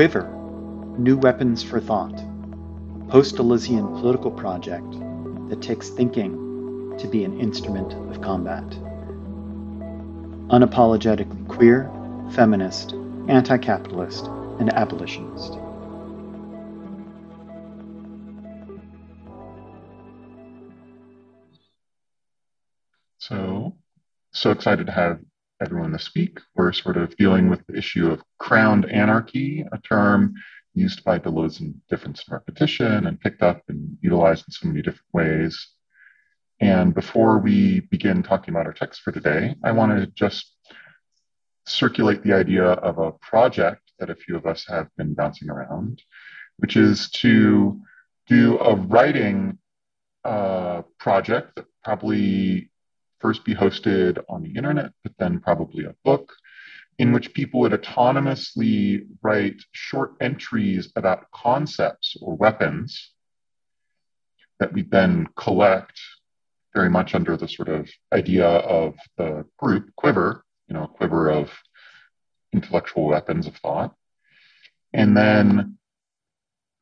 Quiver New Weapons for Thought, post Deleuzian political project that takes thinking to be an instrument of combat. Unapologetically queer, feminist, anti capitalist, and abolitionist. So, so excited to have everyone to speak. We're sort of dealing with the issue of crowned anarchy, a term used by Deleuze in difference and repetition and picked up and utilized in so many different ways. And before we begin talking about our text for today, I want to just circulate the idea of a project that a few of us have been bouncing around, which is to do a writing uh, project that probably first be hosted on the internet, but then probably a book in which people would autonomously write short entries about concepts or weapons that we then collect very much under the sort of idea of the group quiver, you know, a quiver of intellectual weapons of thought. And then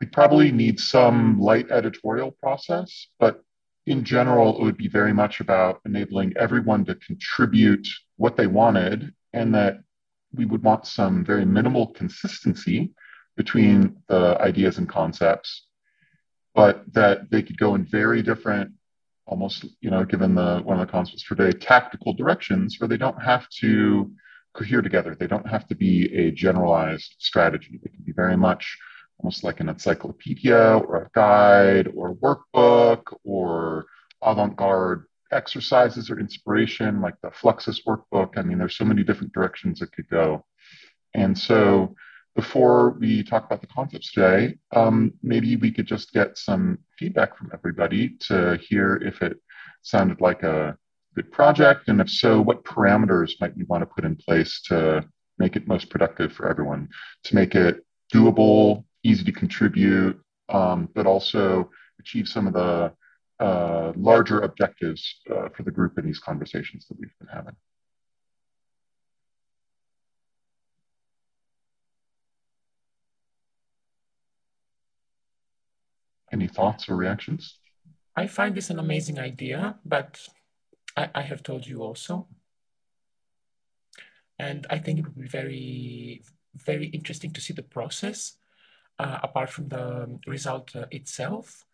we probably need some light editorial process, but in general, it would be very much about enabling everyone to contribute what they wanted and that we would want some very minimal consistency between the ideas and concepts, but that they could go in very different, almost, you know, given the one of the concepts for today, tactical directions where they don't have to cohere together. They don't have to be a generalized strategy. They can be very much almost like an encyclopedia or a guide or a workbook or avant-garde exercises or inspiration, like the Fluxus workbook. I mean, there's so many different directions it could go. And so before we talk about the concepts today, um, maybe we could just get some feedback from everybody to hear if it sounded like a good project. And if so, what parameters might we want to put in place to make it most productive for everyone, to make it doable, easy to contribute, um, but also achieve some of the uh, larger objectives uh, for the group in these conversations that we've been having. Any thoughts or reactions? I find this an amazing idea, but I, I have told you also. And I think it would be very, very interesting to see the process apart from the result uh, itself.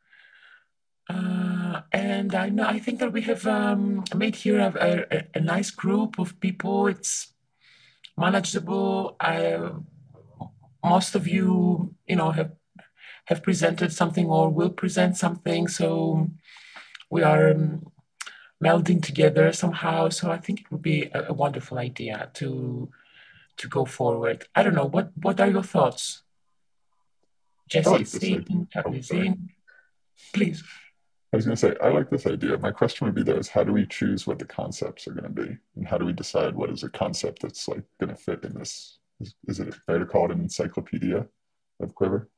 Uh, and I know I think that we have um, made here a, a, a, nice group of people. It's manageable. I, most of you, you know, have have presented something or will present something. So we are um, melding together somehow. So I think it would be a, a, wonderful idea to to go forward. I don't know what what are your thoughts, Jesse? Like Stephen, oh, please. I was going to say, I like this idea. My question would be though, is how do we choose what the concepts are going to be? And how do we decide what is a concept that's like going to fit in this? Is, is it fair to call it an encyclopedia of Quiver?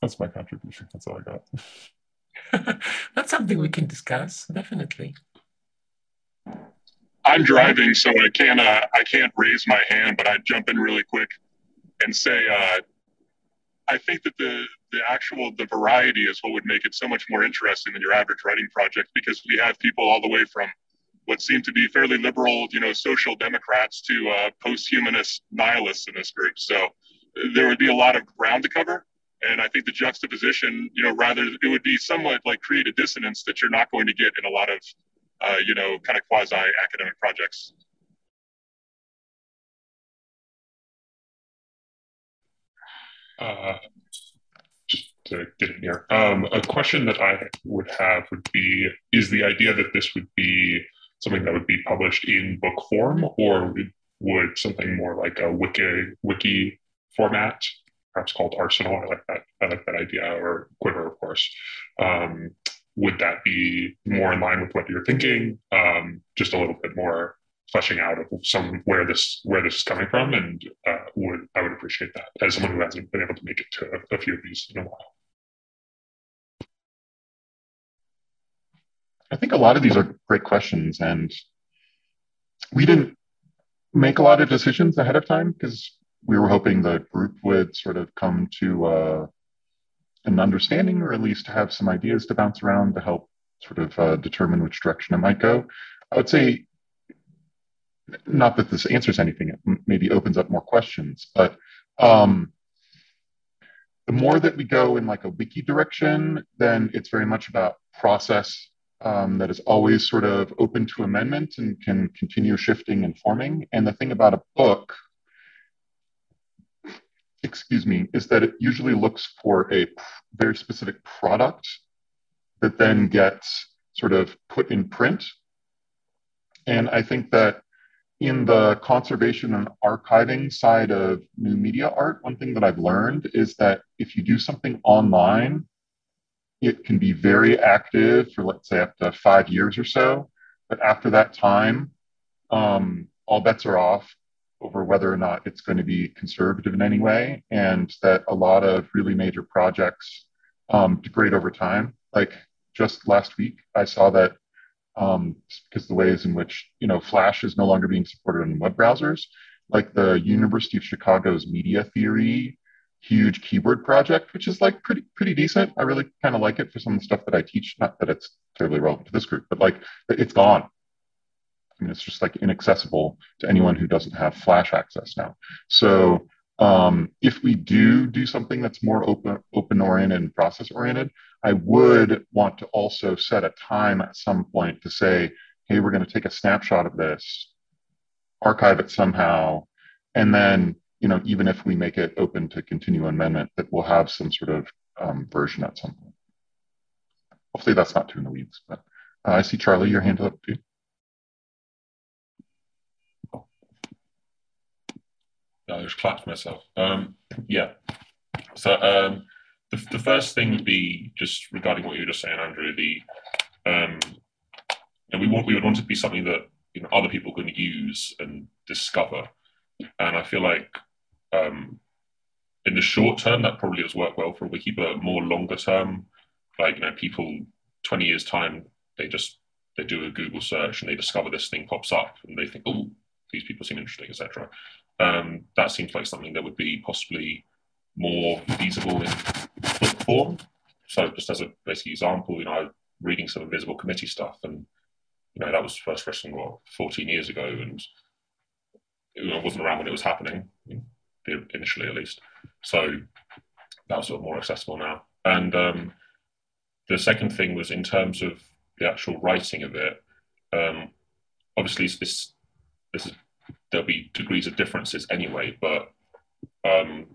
That's my contribution. That's all I got. That's something we can discuss, definitely. I'm driving, so I can't. Uh, I can't raise my hand, but I'd jump in really quick and say uh, I think that the the actual the variety is what would make it so much more interesting than your average writing project because we have people all the way from what seem to be fairly liberal, you know, social democrats to uh, post-humanist nihilists in this group. So there would be a lot of ground to cover. And I think the juxtaposition, you know, rather it would be somewhat like create a dissonance that you're not going to get in a lot of, uh, you know, kind of quasi academic projects. Uh, just to get in here, um, a question that I would have would be: Is the idea that this would be something that would be published in book form, or would something more like a wiki wiki format, perhaps called Arsenal? I like that. I like that idea, or Quiver, of course. Um, would that be more in line with what you're thinking? Um, just a little bit more fleshing out of some where this where this is coming from, and uh, would I would appreciate that as someone who hasn't been able to make it to a, a few of these in a while. I think a lot of these are great questions, and we didn't make a lot of decisions ahead of time because we were hoping the group would sort of come to uh, an understanding or at least have some ideas to bounce around to help sort of uh, determine which direction it might go. I would say, not that this answers anything, it maybe opens up more questions, but um, the more that we go in like a wiki direction, then it's very much about process um, that is always sort of open to amendment and can continue shifting and forming. And the thing about a book, excuse me, is that it usually looks for a very specific product that then gets sort of put in print. And I think that in the conservation and archiving side of new media art, one thing that I've learned is that if you do something online, it can be very active for, let's say, up to five years or so. But after that time, um, all bets are off over whether or not it's going to be conservative in any way, and that a lot of really major projects um, degrade over time. Like just last week, I saw that um, because the ways in which you know Flash is no longer being supported in web browsers, like the University of Chicago's media theory huge keyboard project, which is like pretty pretty decent. I really kind of like it for some of the stuff that I teach. Not that it's terribly relevant to this group, but like it's gone. I mean, it's just like inaccessible to anyone who doesn't have Flash access now. So um, if we do do something that's more open open oriented and process oriented, I would want to also set a time at some point to say, hey, we're going to take a snapshot of this, archive it somehow, and then you know, even if we make it open to continue amendment, that we'll have some sort of um, version at some point. Hopefully that's not too in the weeds, but uh, I see Charlie, your hand up too. I just clapped myself. Um, yeah. So um, the, the first thing would be just regarding what you were just saying, Andrew. The um, and we want we would want it to be something that you know other people can use and discover. And I feel like um, in the short term, that probably does work well for a wiki, but more longer term, like you know, people twenty years time, they just they do a Google search and they discover this thing pops up and they think, oh, these people seem interesting, etc. Um, that seems like something that would be possibly more feasible in book form. So, just as a basic example, you know, reading some Invisible Committee stuff, and you know, that was first written what 14 years ago, and know, wasn't around when it was happening initially at least. So that's sort of more accessible now. And um, the second thing was in terms of the actual writing of it. Um, obviously, this this is there'll be degrees of differences anyway, but um,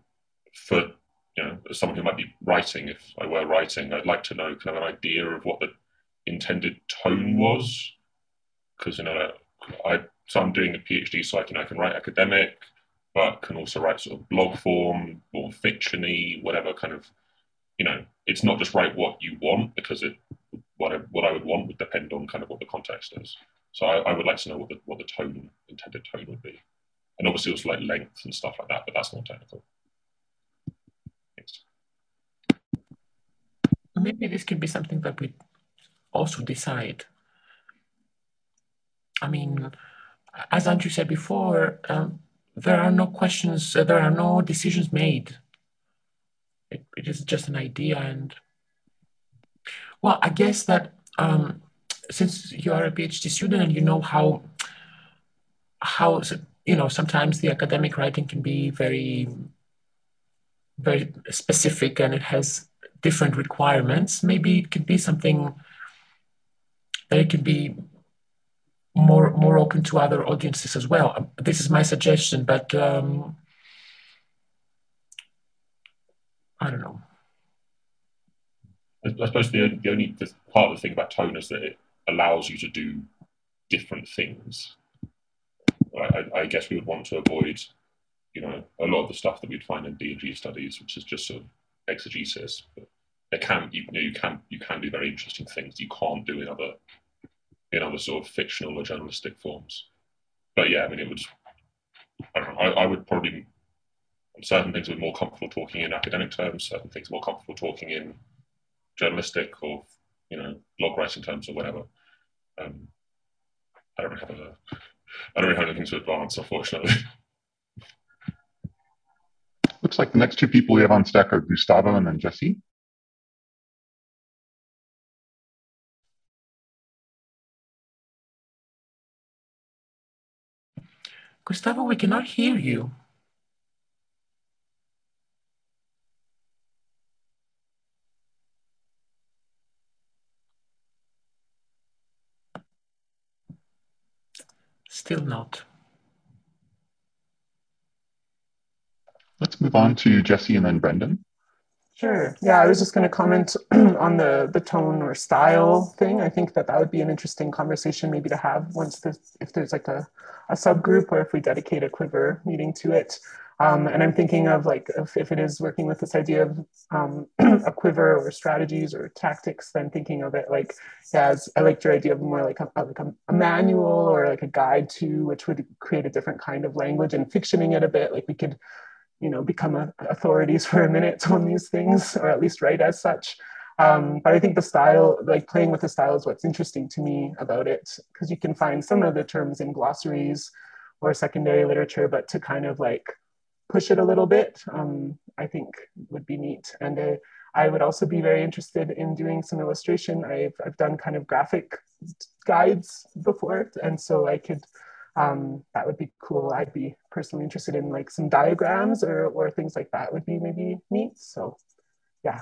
for you know someone who might be writing, if I were writing, I'd like to know kind of an idea of what the intended tone was, because you know I so I'm doing a PhD, so I can I can write academic, but can also write sort of blog form or fictiony, whatever kind of, you know, it's not just write what you want because it what I, what I would want would depend on kind of what the context is. So I, I would like to know what the what the tone intended tone would be, and obviously also like length and stuff like that, but that's more technical. Maybe this could be something that we also decide. I mean, as Andrew said before, um, there are no questions, uh, there are no decisions made. It, it is just an idea. And well, I guess that um, since you are a PhD student and you know how, how, you know, sometimes the academic writing can be very, very specific and it has different requirements, maybe it could be something that it could be more more open to other audiences as well. Um, this is my suggestion, but um, I don't know. I suppose the, the only part of the thing about tone is that it allows you to do different things. I, I, guess we would want to avoid, you know, a lot of the stuff that we'd find in D and G studies, which is just sort of exegesis. But there can you, you can you can do very interesting things you can't do in other in other sort of fictional or journalistic forms. But yeah, I mean, it would. I don't know. I, I would probably certain things would be more comfortable talking in academic terms. Certain things more comfortable talking in journalistic or you know blog writing terms or whatever. Um, I don't have a I don't have anything to advance, unfortunately. Looks like the next two people we have on stack are Gustavo and then Jesse. Gustavo, we cannot hear you. Still not. Let's move on to Jesse and then Brendan. Sure. Yeah, I was just going to comment on the the tone or style thing. I think that that would be an interesting conversation maybe to have once there's if there's like a, a subgroup or if we dedicate a quiver meeting to it. Um, and I'm thinking of like if, if it is working with this idea of um, a quiver or strategies or tactics, then thinking of it like as I liked your idea of more like a, like a, a, manual or like a guide to, which would create a different kind of language and fictioning it a bit. Like we could, you know, become a, authorities for a minute on these things, or at least write as such. Um, but I think the style, like playing with the style, is what's interesting to me about it, because you can find some of the terms in glossaries or secondary literature, but to kind of like push it a little bit, um, I think would be neat. And uh, I would also be very interested in doing some illustration. I've, I've done kind of graphic guides before, and so I could, um, that would be cool. I'd be personally interested in like some diagrams or, or things like that would be maybe neat. So yeah,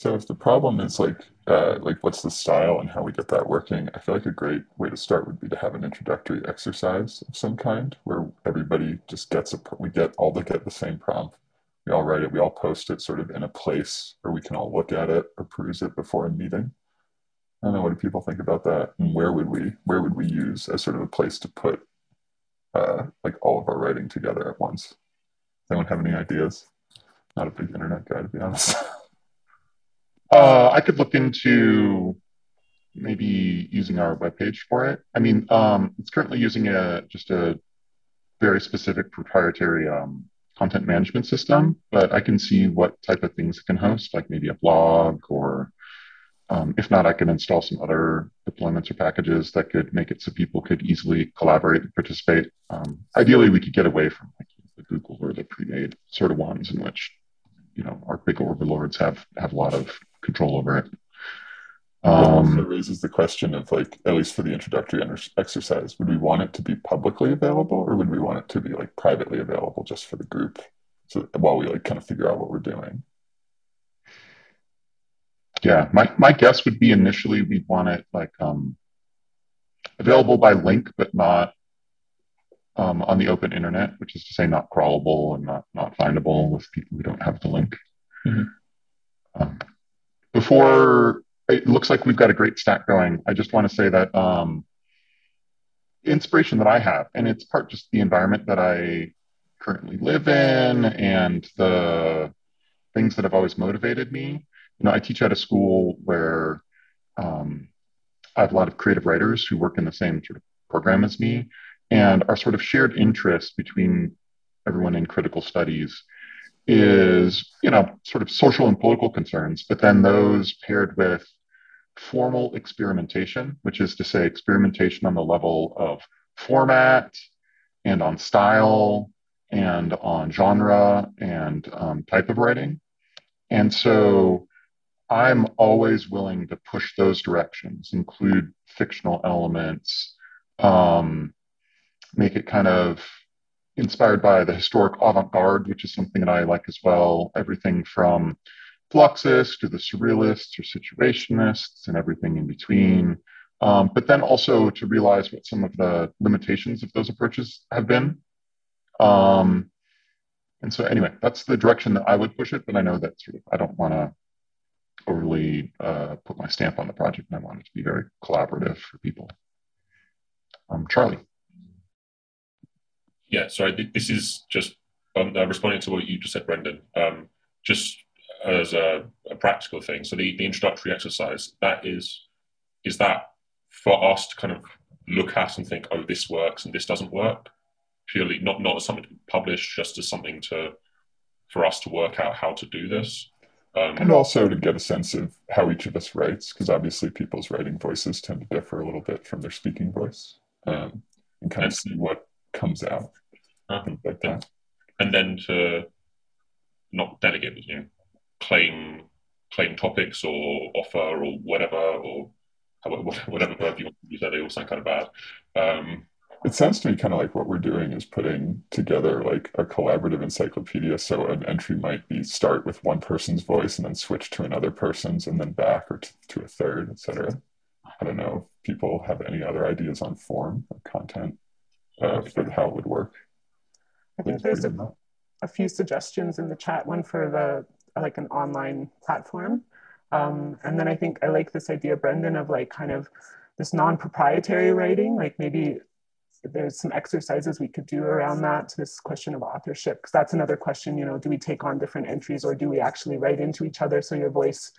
So if the problem is like uh, like what's the style and how we get that working, I feel like a great way to start would be to have an introductory exercise of some kind where everybody just gets a we get all to get the same prompt. We all write it, we all post it sort of in a place where we can all look at it or peruse it before a meeting. I don't know what do people think about that, and where would we where would we use as sort of a place to put uh, like all of our writing together at once? Anyone have any ideas? Not a big internet guy, to be honest. Uh, I could look into maybe using our webpage for it. I mean, um, it's currently using a just a very specific proprietary um, content management system, but I can see what type of things it can host, like maybe a blog, or um, if not, I can install some other deployments or packages that could make it so people could easily collaborate and participate. Um, ideally, we could get away from like the Google or the pre-made sort of ones in which you know our big overlords have have a lot of control over it. Um, it raises the question of like, at least for the introductory exercise, would we want it to be publicly available or would we want it to be like privately available just for the group? So while we like kind of figure out what we're doing. Yeah, my, my guess would be initially we'd want it like um, available by link, but not um, on the open internet, which is to say not crawlable and not, not findable with people who don't have the link. Mm-hmm. Um, before it looks like we've got a great stack going, I just want to say that um, inspiration that I have, and it's part just the environment that I currently live in and the things that have always motivated me. You know, I teach at a school where um, I have a lot of creative writers who work in the same sort of program as me, and our sort of shared interest between everyone in critical studies is, you know, sort of social and political concerns, but then those paired with formal experimentation, which is to say experimentation on the level of format and on style and on genre and um, type of writing. And so I'm always willing to push those directions, include fictional elements, um, make it kind of inspired by the historic avant-garde, which is something that I like as well. Everything from Fluxus to the surrealists or situationists and everything in between. Um, but then also to realize what some of the limitations of those approaches have been. Um, and so anyway, that's the direction that I would push it, but I know that sort of I don't want to overly uh, put my stamp on the project and I want it to be very collaborative for people. Um, Charlie. Yeah, sorry, this is just um, uh, responding to what you just said, Brendan. Um, just as a, a, practical thing, so the, the introductory exercise that is is that for us to kind of look at and think, oh, this works and this doesn't work. Purely not not as something to publish, just as something to for us to work out how to do this. Um, and also to get a sense of how each of us writes, because obviously people's writing voices tend to differ a little bit from their speaking voice, um, and kind of see what comes out. Uh, Like that. and then to not delegate, but you know, claim claim topics or offer or whatever or whatever verb you want to use. They all sound kind of bad. Um, It sounds to me kind of like what we're doing is putting together like a collaborative encyclopedia. So an entry might be start with one person's voice and then switch to another person's and then back or t- to a third, etc. I don't know if people have any other ideas on form or content uh, for how it would work. I think there's a, a few suggestions in the chat. One for the like an online platform, um, and then I think I like this idea, Brendan, of like kind of this non-proprietary writing. Like maybe there's some exercises we could do around that. This question of authorship, because that's another question. You know, do we take on different entries or do we actually write into each other so your voice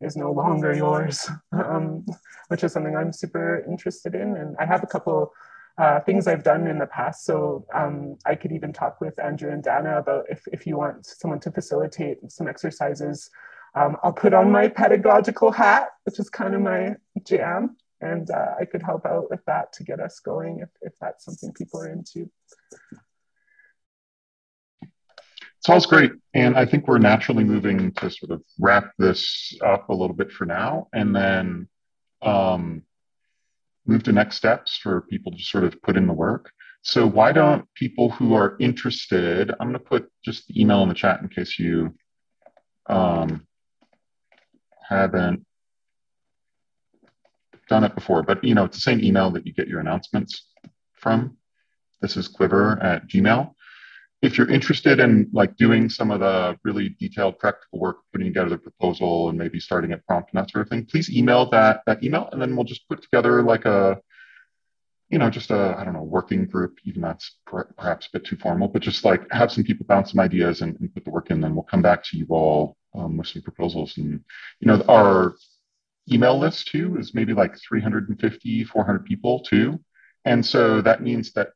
is no longer yours? um, which is something I'm super interested in, and I have a couple uh, things I've done in the past. So um, I could even talk with Andrew and Dana about if, if you want someone to facilitate some exercises. Um, I'll put on my pedagogical hat, which is kind of my jam, and uh, I could help out with that to get us going if, if that's something people are into. Sounds great. And I think we're naturally moving to sort of wrap this up a little bit for now and then um, move to next steps for people to sort of put in the work. So why don't people who are interested, I'm going to put just the email in the chat in case you um, haven't done it before, but you know, it's the same email that you get your announcements from. This is quiver at Gmail if you're interested in like doing some of the really detailed practical work, putting together the proposal and maybe starting a prompt and that sort of thing, please email that that email and then we'll just put together like a, you know, just a, I don't know, working group, even that's per- perhaps a bit too formal, but just like have some people bounce some ideas and, and put the work in, then we'll come back to you all um, with some proposals. And, you know, our email list too is maybe like 350, 400 people too. And so that means that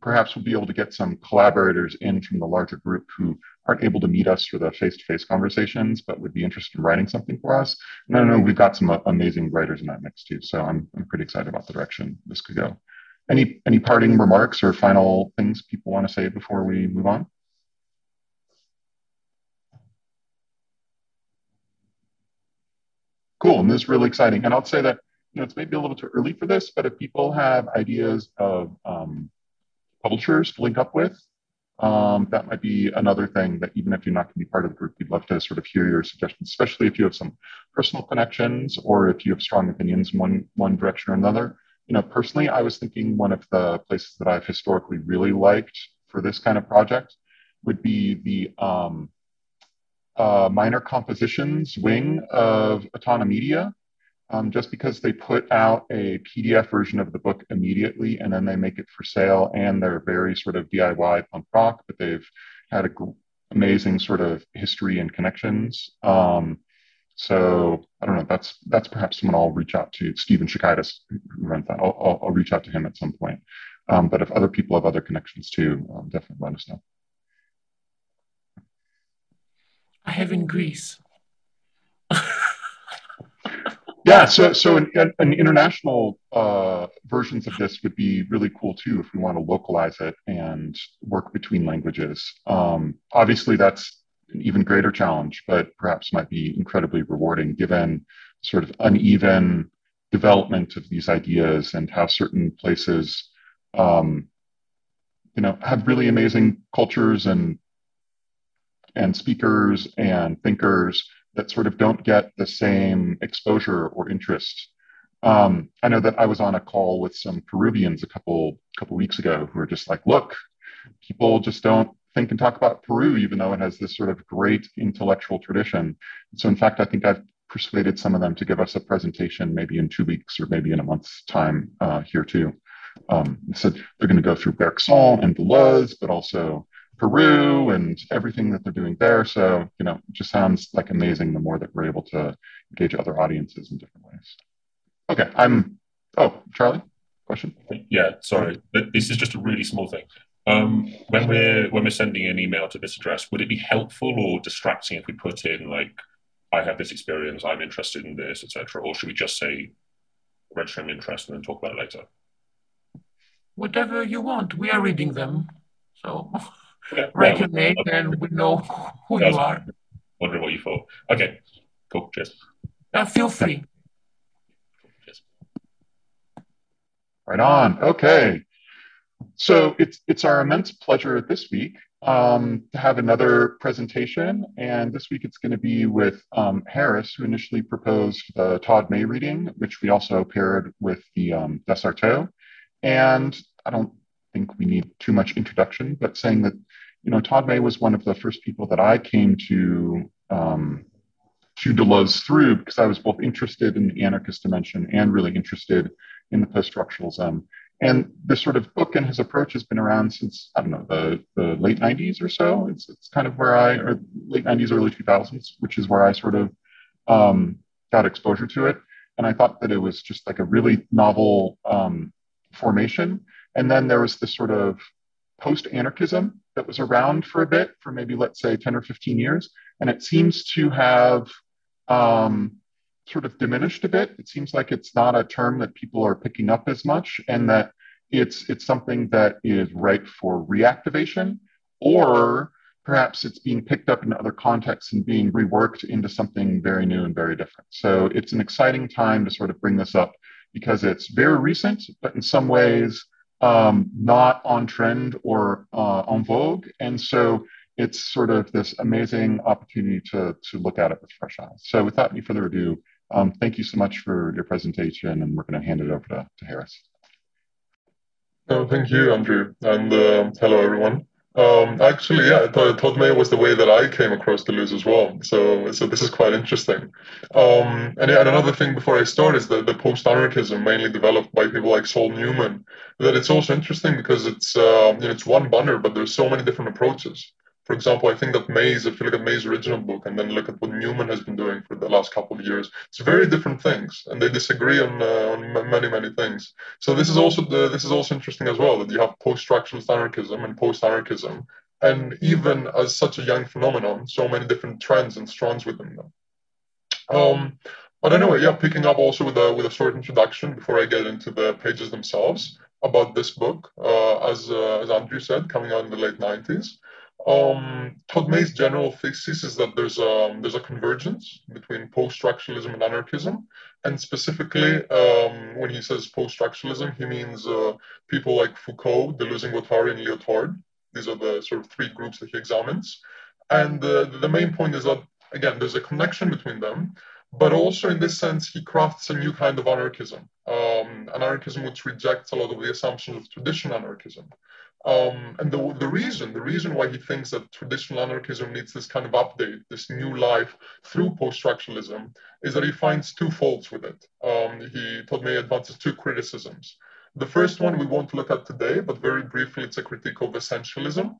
perhaps we'll be able to get some collaborators in from the larger group who aren't able to meet us for the face-to-face conversations, but would be interested in writing something for us. And I know we've got some amazing writers in that mix too, so I'm, I'm pretty excited about the direction this could go. Any any parting remarks or final things people want to say before we move on? Cool, and this is really exciting. And I'll say that you know it's maybe a little too early for this, but if people have ideas of um, publishers to link up with. Um, that might be another thing that even if you're not going to be part of the group, we'd love to sort of hear your suggestions, especially if you have some personal connections or if you have strong opinions in one, one direction or another. You know, personally, I was thinking one of the places that I've historically really liked for this kind of project would be the um, uh, minor compositions wing of Autonomedia um, just because they put out a PDF version of the book immediately and then they make it for sale and they're very sort of DIY punk rock, but they've had a amazing sort of history and connections. Um, so I don't know. That's that's perhaps someone I'll reach out to. Stevphen Shukaitis, who runs that. I'll, I'll, I'll, reach out to him at some point. Um, but if other people have other connections too, um, definitely let us know. I have in Greece. Yeah, so so an, an international uh, versions of this would be really cool too if we want to localize it and work between languages. Um, obviously, that's an even greater challenge, but perhaps might be incredibly rewarding given sort of uneven development of these ideas and how certain places, um, you know, have really amazing cultures and and speakers and thinkers that sort of don't get the same exposure or interest. Um, I know that I was on a call with some Peruvians a couple couple weeks ago who were just like, look, people just don't think and talk about Peru, even though it has this sort of great intellectual tradition. So in fact, I think I've persuaded some of them to give us a presentation maybe in two weeks or maybe in a month's time uh, here too. Um, said they're going to go through Bergson and Deleuze, but also Peru and everything that they're doing there. So, you know, it just sounds like amazing the more that we're able to engage other audiences in different ways. Okay, I'm, oh, Charlie, question? Yeah, sorry. This is just a really small thing. Um, when we're when we're sending an email to this address, would it be helpful or distracting if we put in like I have this experience, I'm interested in this, etc., or should we just say registering interest and then talk about it later? Whatever you want. We are reading them, so Okay. write Yeah, your name okay. and we know who Yes. you are. Wonder what you thought. Okay, cool. Cheers. Uh, feel free. Cheers. Right on. Okay. So it's it's our immense pleasure this week um, to have another presentation, and this week it's going to be with um, Harris, who initially proposed the Todd May reading, which we also paired with the um, de Certeau. And I don't think we need too much introduction, but saying that you know Todd May was one of the first people that I came to um, to Deleuze through because I was both interested in the anarchist dimension and really interested in the post-structuralism. And this sort of book and his approach has been around since, I don't know, the, the late 90s or so. It's, it's kind of where I, or late 90s, early 2000s, which is where I sort of um, got exposure to it. And I thought that it was just like a really novel um, formation. And then there was this sort of post anarchism that was around for a bit, for maybe, let's say, 10 or 15 years. And it seems to have um, sort of diminished a bit. It seems like it's not a term that people are picking up as much, and that it's it's something that is ripe for reactivation, or perhaps it's being picked up in other contexts and being reworked into something very new and very different. So it's an exciting time to sort of bring this up because it's very recent, but in some ways um, not on trend or uh, en vogue, and so it's sort of this amazing opportunity to to look at it with fresh eyes. So without any further ado, um, thank you so much for your presentation, and we're going to hand it over to, to Harris. No, thank you, Andrew, and um hello everyone. Um, actually, yeah, Todd Todd May was the way that I came across Deleuze as well. So, so this is quite interesting. Um, and, yeah, and another thing before I start is that the post-anarchism, mainly developed by people like Saul Newman, that it's also interesting because it's um, you know it's one banner, but there's so many different approaches. For example, I think that May's, if you look at May's original book and then look at what Newman has been doing for the last couple of years, it's very different things, and they disagree on, uh, on many, many things. So this is also the, this is also interesting as well that you have post-structuralist anarchism and post-anarchism, and even as such a young phenomenon, so many different trends and strands within them. Um, but anyway, yeah, picking up also with a with a short introduction before I get into the pages themselves about this book, uh, as uh, as Andrew said, coming out in the late '90s. Um, Todd May's general thesis is that there's a, there's a convergence between post-structuralism and anarchism. And specifically, um, when he says post-structuralism, he means uh, people like Foucault, Deleuze and Guattari, and Lyotard. These are the sort of three groups that he examines. And uh, the main point is that, again, there's a connection between them, but also in this sense, he crafts a new kind of anarchism, um, anarchism which rejects a lot of the assumptions of traditional anarchism. Um, and the, the reason, the reason why he thinks that traditional anarchism needs this kind of update, this new life through post-structuralism, is that he finds two faults with it. Um, he Todd May advances two criticisms. The first one we won't look at today, but very briefly, it's a critique of essentialism.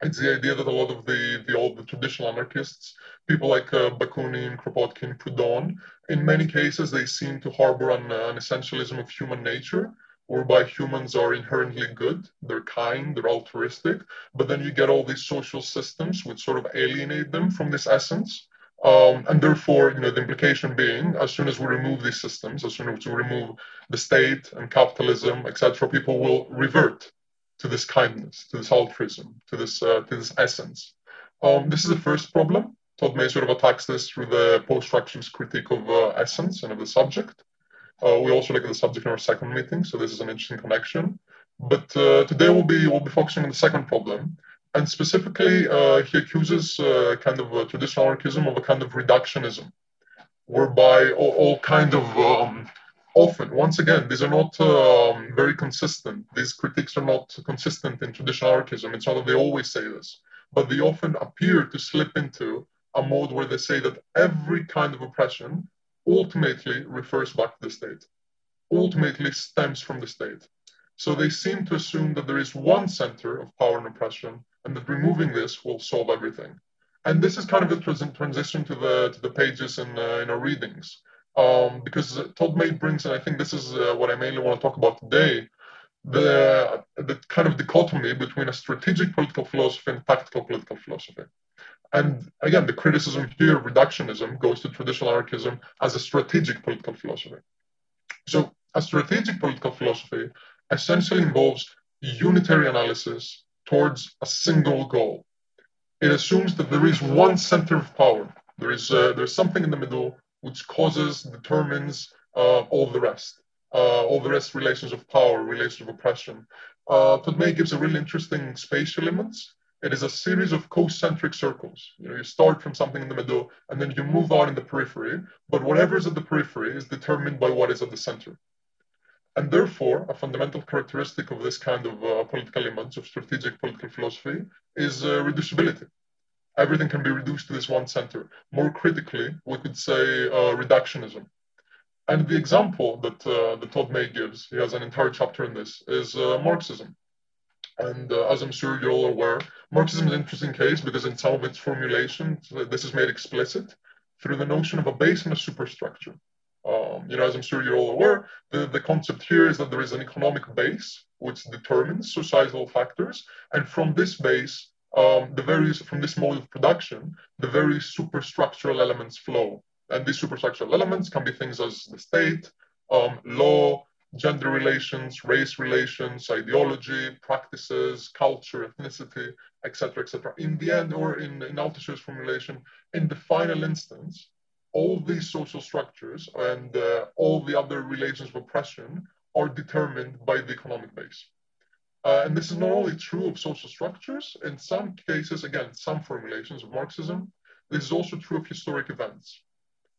It's the idea that a lot of the, the old the traditional anarchists, people like uh, Bakunin, Kropotkin, Proudhon, in many cases, they seem to harbor an, uh, an essentialism of human nature, whereby humans are inherently good, they're kind, they're altruistic, but then you get all these social systems which sort of alienate them from this essence. Um, and therefore, you know, the implication being, as soon as we remove these systems, as soon as we remove the state and capitalism, etc., people will revert to this kindness, to this altruism, to this uh, to this essence. Um, this is the first problem. Todd May sort of attacks this through the post-structuralist critique of uh, essence and of the subject. Uh, we also look at the subject in our second meeting, so this is an interesting connection. But uh, today we'll be we'll be focusing on the second problem, and specifically uh, he accuses uh, kind of traditional anarchism of a kind of reductionism, whereby all, all kind of um, often once again these are not um, very consistent. These critiques are not consistent in traditional anarchism. It's not that they always say this, but they often appear to slip into a mode where they say that every kind of oppression ultimately refers back to the state, ultimately stems from the state. So they seem to assume that there is one center of power and oppression, and that removing this will solve everything. And this is kind of a trans- transition to the to the pages in uh, in our readings, um, because Todd May brings, and I think this is uh, what I mainly want to talk about today, the the kind of dichotomy between a strategic political philosophy and tactical political philosophy. And again, the criticism here, of reductionism, goes to traditional anarchism as a strategic political philosophy. So, a strategic political philosophy essentially involves unitary analysis towards a single goal. It assumes that there is one center of power. There is uh, there's something in the middle which causes, determines uh, all the rest, uh, all the rest relations of power, relations of oppression. Uh, Todd May gives a really interesting spatial image. It is a series of concentric circles. You know, you start from something in the middle, and then you move on in the periphery. But whatever is at the periphery is determined by what is at the center. And therefore, a fundamental characteristic of this kind of uh, political elements of strategic political philosophy is uh, reducibility. Everything can be reduced to this one center. More critically, we could say uh, reductionism. And the example that, uh, that Todd May gives, he has an entire chapter in this, is uh, Marxism. And uh, as I'm sure you're all aware, Marxism is an interesting case because in some of its formulations, this is made explicit through the notion of a base and a superstructure. Um, you know, as I'm sure you're all aware, the, the concept here is that there is an economic base which determines societal factors, and from this base, um, the various from this mode of production, the various superstructural elements flow. And these superstructural elements can be things as the state, um, law, gender relations, race relations, ideology, practices, culture, ethnicity, etc., etc. In the end, or in, in Althusser's formulation, in the final instance, all these social structures and uh, all the other relations of oppression are determined by the economic base. Uh, and this is not only true of social structures, in some cases, again, some formulations of Marxism, this is also true of historic events.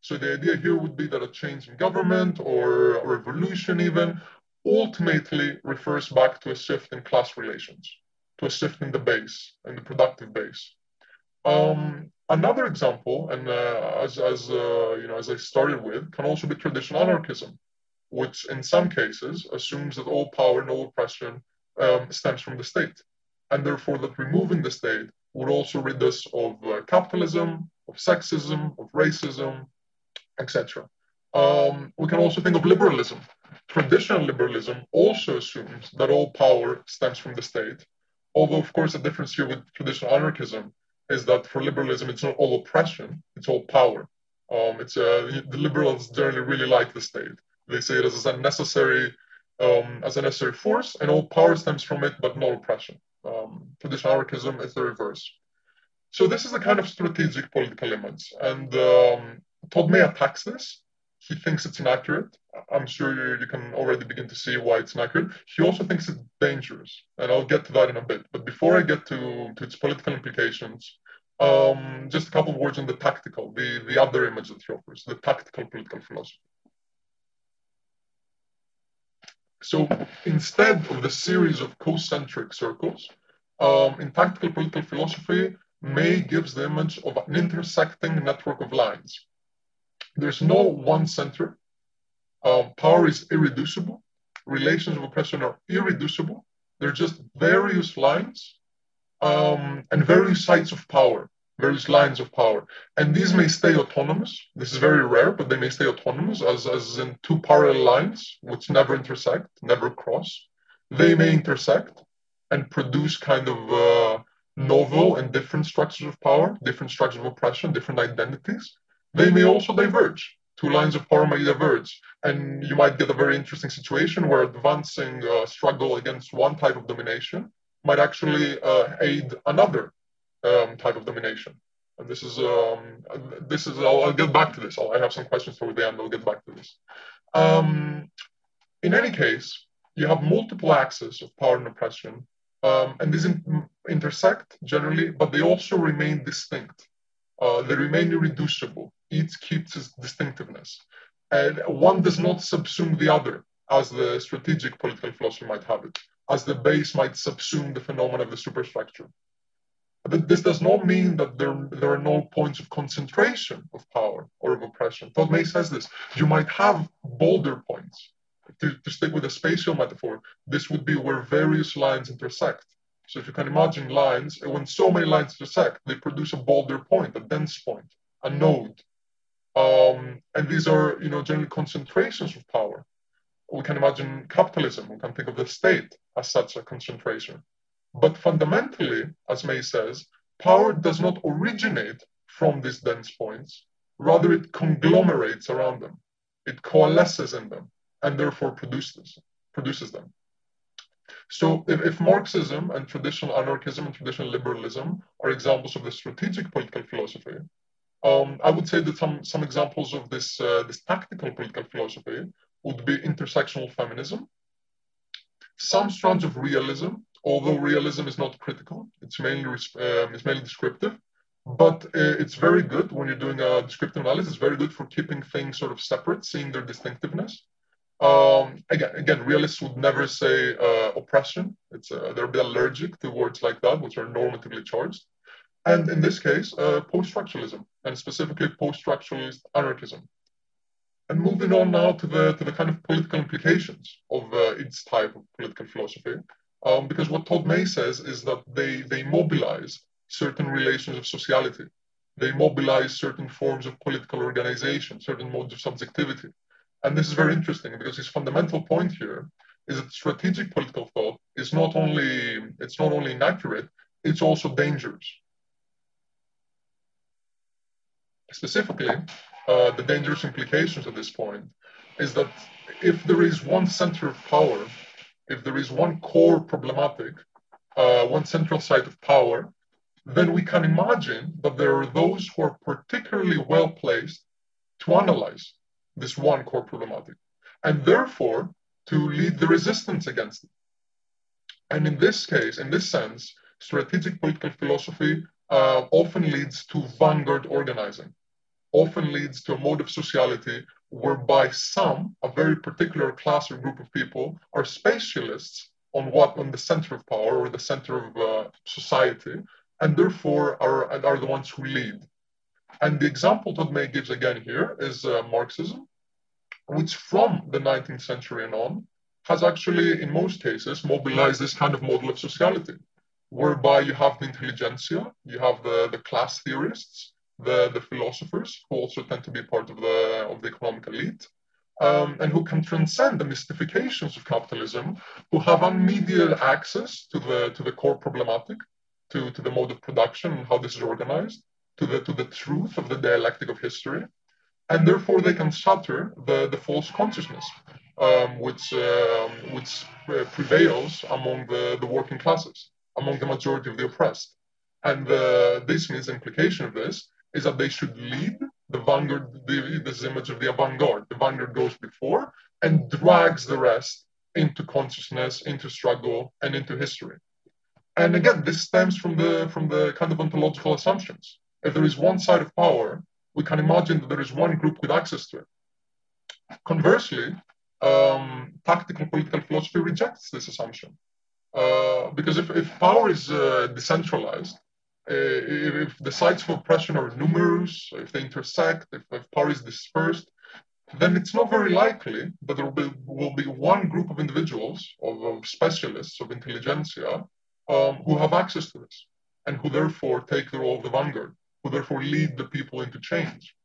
So the idea here would be that a change in government or a revolution even ultimately refers back to a shift in class relations, to a shift in the base, in the productive base. Um, another example, and uh, as, as uh, you know, as I started with, can also be traditional anarchism, which in some cases assumes that all power and all oppression um, stems from the state, and therefore that removing the state would also rid us of uh, capitalism, of sexism, of racism, etc. Um, we can also think of liberalism. Traditional liberalism also assumes that all power stems from the state, although of course the difference here with traditional anarchism is that for liberalism it's not all oppression, it's all power. Um, it's uh, the liberals generally really like the state. They say it as a necessary um, as a necessary force, and all power stems from it, but not oppression. Um, traditional anarchism is the reverse. So this is the kind of strategic political image, and um, Todd May attacks this. He thinks it's inaccurate. I'm sure you, you can already begin to see why it's inaccurate. He also thinks it's dangerous, and I'll get to that in a bit. But before I get to, to its political implications, um, just a couple of words on the tactical, the, the other image that he offers, the tactical political philosophy. So instead of the series of concentric circles, um, in tactical political philosophy, May gives the image of an intersecting network of lines. There's no one center. Um, power is irreducible. Relations of oppression are irreducible. They're just various lines um, and various sites of power various lines of power. And these may stay autonomous. This is very rare, but they may stay autonomous as, as in two parallel lines, which never intersect, never cross. They may intersect and produce kind of uh, novel and different structures of power, different structures of oppression, different identities. They may also diverge. Two lines of power may diverge. And you might get a very interesting situation where advancing uh, struggle against one type of domination might actually uh, aid another um, type of domination. And this is um, this is I'll, I'll, get back to this. I'll, i have some questions toward the end. I'll get back to this. Um, in any case, you have multiple axes of power and oppression, um, and these in, intersect generally, but they also remain distinct. Uh, they remain irreducible. Each keeps its distinctiveness, and one does not subsume the other, as the strategic political philosophy might have it, as the base might subsume the phenomenon of the superstructure. But this does not mean that there, there are no points of concentration of power or of oppression. Todd May says this. You might have boulder points. To, to stick with a spatial metaphor, this would be where various lines intersect. So if you can imagine lines, when so many lines intersect, they produce a boulder point, a dense point, a node. Um, and these are, you know, generally concentrations of power. We can imagine capitalism. We can think of the state as such a concentration. But fundamentally, as May says, power does not originate from these dense points, rather it conglomerates around them. It coalesces in them and therefore produces, produces them. So if, if, Marxism and traditional anarchism and traditional liberalism are examples of the strategic political philosophy, um, I would say that some, some examples of this, uh, this tactical political philosophy would be intersectional feminism, some strands of realism, although realism is not critical, it's mainly, um, it's mainly descriptive, but uh, it's very good when you're doing a descriptive analysis, it's very good for keeping things sort of separate, seeing their distinctiveness. Um, again, again, realists would never say uh, oppression. It's uh, they're a bit allergic to words like that, which are normatively charged. And in this case, uh, post-structuralism, and specifically post-structuralist anarchism. And moving on now to the to the kind of political implications of uh, its type of political philosophy, um, because what Todd May says is that they they mobilize certain relations of sociality, they mobilize certain forms of political organization, certain modes of subjectivity and this is very interesting because his fundamental point here is that strategic political thought is not only it's not only inaccurate, it's also dangerous. Specifically, uh, the dangerous implications at this point is that if there is one center of power, if there is one core problematic, uh, one central site of power, then we can imagine that there are those who are particularly well placed to analyze this one core problematic, and therefore to lead the resistance against it. And in this case, in this sense, strategic political philosophy uh, often leads to vanguard organizing, often leads to a mode of sociality whereby some, a very particular class or group of people, are specialists on what on the center of power or the center of uh, society, and therefore are, are the ones who lead. And the example Todd May gives again here is uh, Marxism, which from the 19th century and on has actually, in most cases, mobilized this kind of model of sociality, whereby you have the intelligentsia, you have the, the class theorists, the, the philosophers, who also tend to be part of the, of the economic elite, um, and who can transcend the mystifications of capitalism, who have unmediated access to the, to the core problematic, to, to the mode of production and how this is organized, to the, to the truth of the dialectic of history, and therefore they can shatter the, the false consciousness um, which, um, which uh, prevails among the, the working classes, among the majority of the oppressed. And uh, this means the implication of this is that they should lead the vanguard, the, this image of the avant-garde. The vanguard goes before and drags the rest into consciousness, into struggle, and into history. And again, this stems from the from the kind of ontological assumptions. If there is one side of power we can imagine that there is one group with access to it. Conversely, um, tactical political philosophy rejects this assumption. Uh, because if, if power is uh, decentralized, uh, if, if, the sites of oppression are numerous, if they intersect, if, if, power is dispersed, then it's not very likely that there will be, will be one group of individuals, of, of specialists, of intelligentsia, um, who have access to this and who therefore take the role of the vanguard who therefore lead the people into change.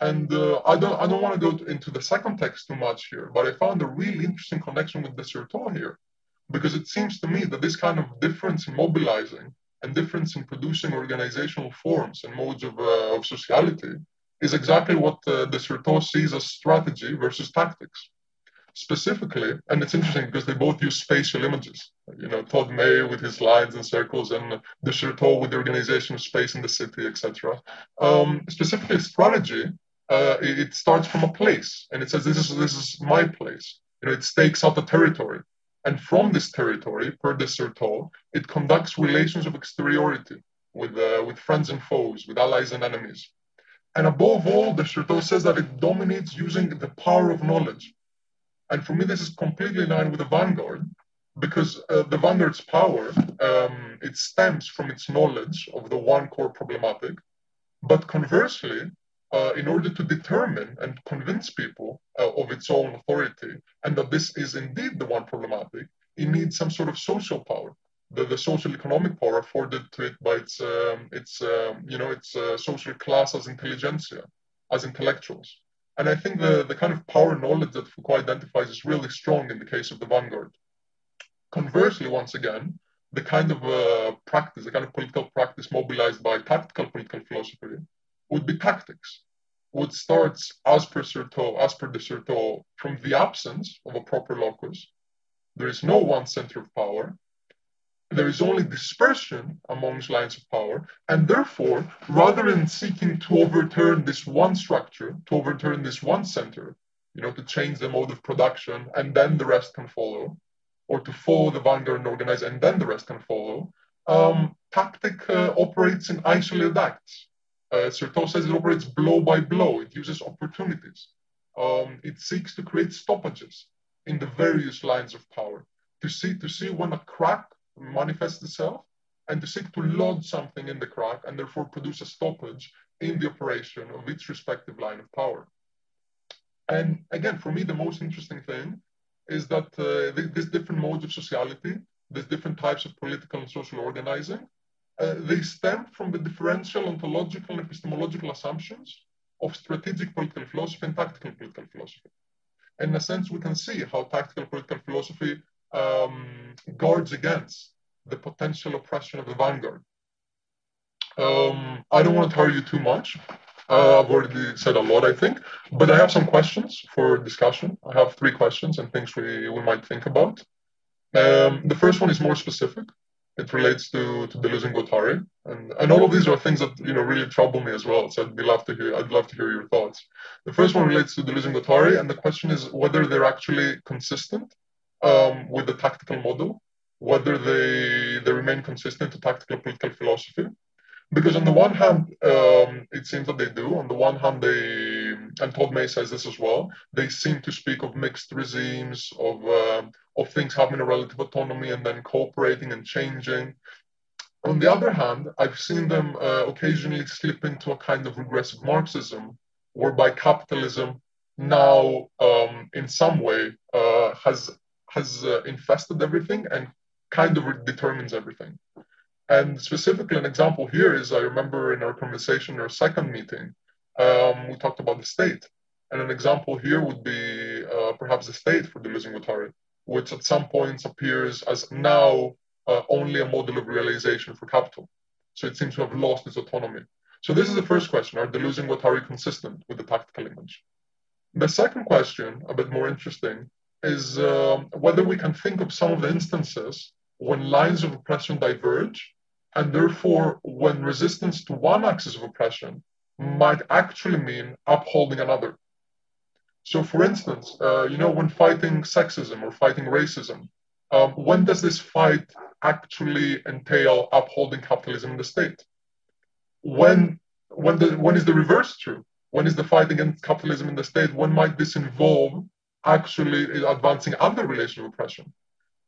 And uh, I don't I don't want to go into the second text too much here, but I found a really interesting connection with the de Certeau here, because it seems to me that this kind of difference in mobilizing and difference in producing organizational forms and modes of, uh, of sociality is exactly what uh, de Certeau sees as strategy versus tactics specifically, and it's interesting because they both use spatial images. You know, Todd May with his lines and circles, and de Certeau with the organization of space in the city, etc. Um, specifically, strategy. Uh, it, starts from a place, and it says, "This is this is my place." You know, it stakes out a territory, and from this territory, per de Certeau, it conducts relations of exteriority with uh, with friends and foes, with allies and enemies. And above all, de Certeau says that it dominates using the power of knowledge and for me, this is completely in line with the vanguard because uh, the vanguard's power, um, it stems from its knowledge of the one core problematic. But conversely, uh, in order to determine and convince people uh, of its own authority and that this is indeed the one problematic, it needs some sort of social power, the, the social economic power afforded to it by its, um, its um, you know, its uh, social class as intelligentsia, as intellectuals. And I think the, the kind of power knowledge that Foucault identifies is really strong in the case of the vanguard. Conversely, once again, the kind of uh, practice, the kind of political practice mobilized by tactical political philosophy would be tactics, which starts as per Certeau, as per de Certeau, from the absence of a proper locus. There is no one center of power. There is only dispersion amongst lines of power. And therefore, rather than seeking to overturn this one structure, to overturn this one center, you know, to change the mode of production and then the rest can follow, or to follow the vanguard and organize and then the rest can follow, um, tactic uh, operates in isolated acts. Uh, Certeau says it operates blow by blow. It uses opportunities. Um, it seeks to create stoppages in the various lines of power to see to see when a crack manifests itself and to seek to lodge something in the crack and therefore produce a stoppage in the operation of its respective line of power. And again, for me, the most interesting thing is that uh, these different modes of sociality, these different types of political and social organizing, uh, they stem from the differential ontological and epistemological assumptions of strategic political philosophy and tactical political philosophy. In a sense, we can see how tactical political philosophy um, guards against the potential oppression of the vanguard. Um, I don't want to tell you too much. Uh, I've already said a lot, I think, but I have some questions for discussion. I have three questions and things we, we might think about. Um, the first one is more specific. It relates to, to Deleuze and Guattari. And, and all of these are things that you know really trouble me as well. So I'd be love to hear I'd love to hear your thoughts. The first one relates to Deleuze and Guattari, and the question is whether they're actually consistent um, with the tactical model, whether they they remain consistent to tactical political philosophy, because on the one hand, um, it seems that they do. On the one hand, they and Todd May says this as well. They seem to speak of mixed regimes, of uh, of things having a relative autonomy and then cooperating and changing. On the other hand, I've seen them uh, occasionally slip into a kind of regressive Marxism, whereby capitalism now, um, in some way, uh, has has uh, infested everything and kind of determines everything. And specifically, an example here is I remember in our conversation, our second meeting, um, we talked about the state. And an example here would be uh, perhaps the state for Deleuze and Guattari, which at some points appears as now uh, only a model of realization for capital. So it seems to have lost its autonomy. So this is the first question, are Deleuze and Guattari consistent with the tactical image? The second question, a bit more interesting, is um, whether we can think of some of the instances when lines of oppression diverge and therefore, when resistance to one axis of oppression might actually mean upholding another. So, for instance, uh, you know, when fighting sexism or fighting racism, um, when does this fight actually entail upholding capitalism in the state? When, when, the, when is the reverse true? When is the fight against capitalism in the state? When might this involve actually advancing other relations of oppression?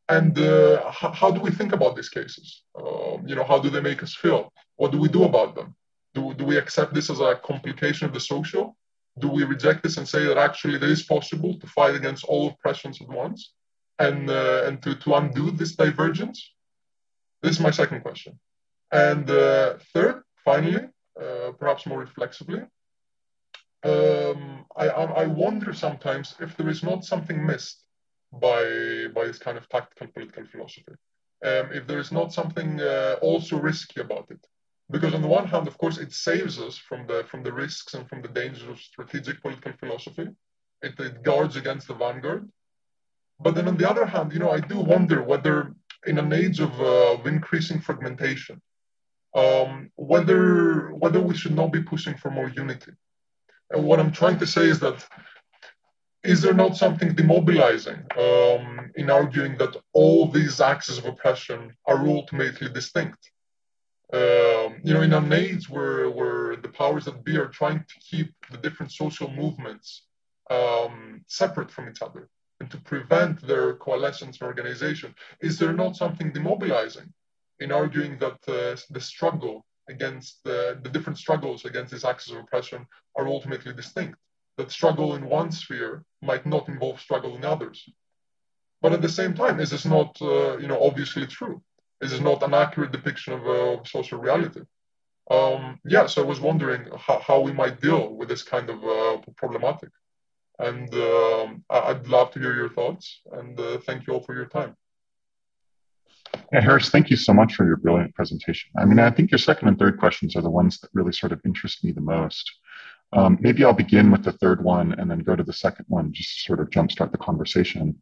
And uh, how, how, do we think about these cases? Um, you know, how do they make us feel? What do we do about them? Do, do we accept this as a complication of the social? Do we reject this and say that actually it is possible to fight against all oppressions at once and, uh, and to, to undo this divergence? This is my second question. And uh, third, finally, uh, perhaps more reflexively, um, I, I wonder sometimes if there is not something missed by by this kind of tactical political philosophy. Um, if there is not something uh, also risky about it, because on the one hand, of course, it saves us from the from the risks and from the dangers of strategic political philosophy. It, it guards against the vanguard. But then on the other hand, you know, I do wonder whether in an age of, uh, of increasing fragmentation, um, whether whether we should not be pushing for more unity. And what I'm trying to say is that is there not something demobilizing um, in arguing that all these axes of oppression are ultimately distinct? Um, you know, in an age where, where the powers that be are trying to keep the different social movements um, separate from each other and to prevent their coalescence and organization, is there not something demobilizing in arguing that uh, the struggle against the, the different struggles against these axes of oppression are ultimately distinct? that struggle in one sphere might not involve struggle in others. But at the same time, is this not, uh, you know, obviously true? Is this not an accurate depiction of, uh, social reality? Um, yeah, so I was wondering how, how we might deal with this kind of uh, problematic. And um, I'd love to hear your thoughts. And uh, thank you all for your time. Harris, thank you so much for your brilliant presentation. I mean, I think your second and third questions are the ones that really sort of interest me the most. Um, maybe I'll begin with the third one and then go to the second one, just sort of jumpstart the conversation.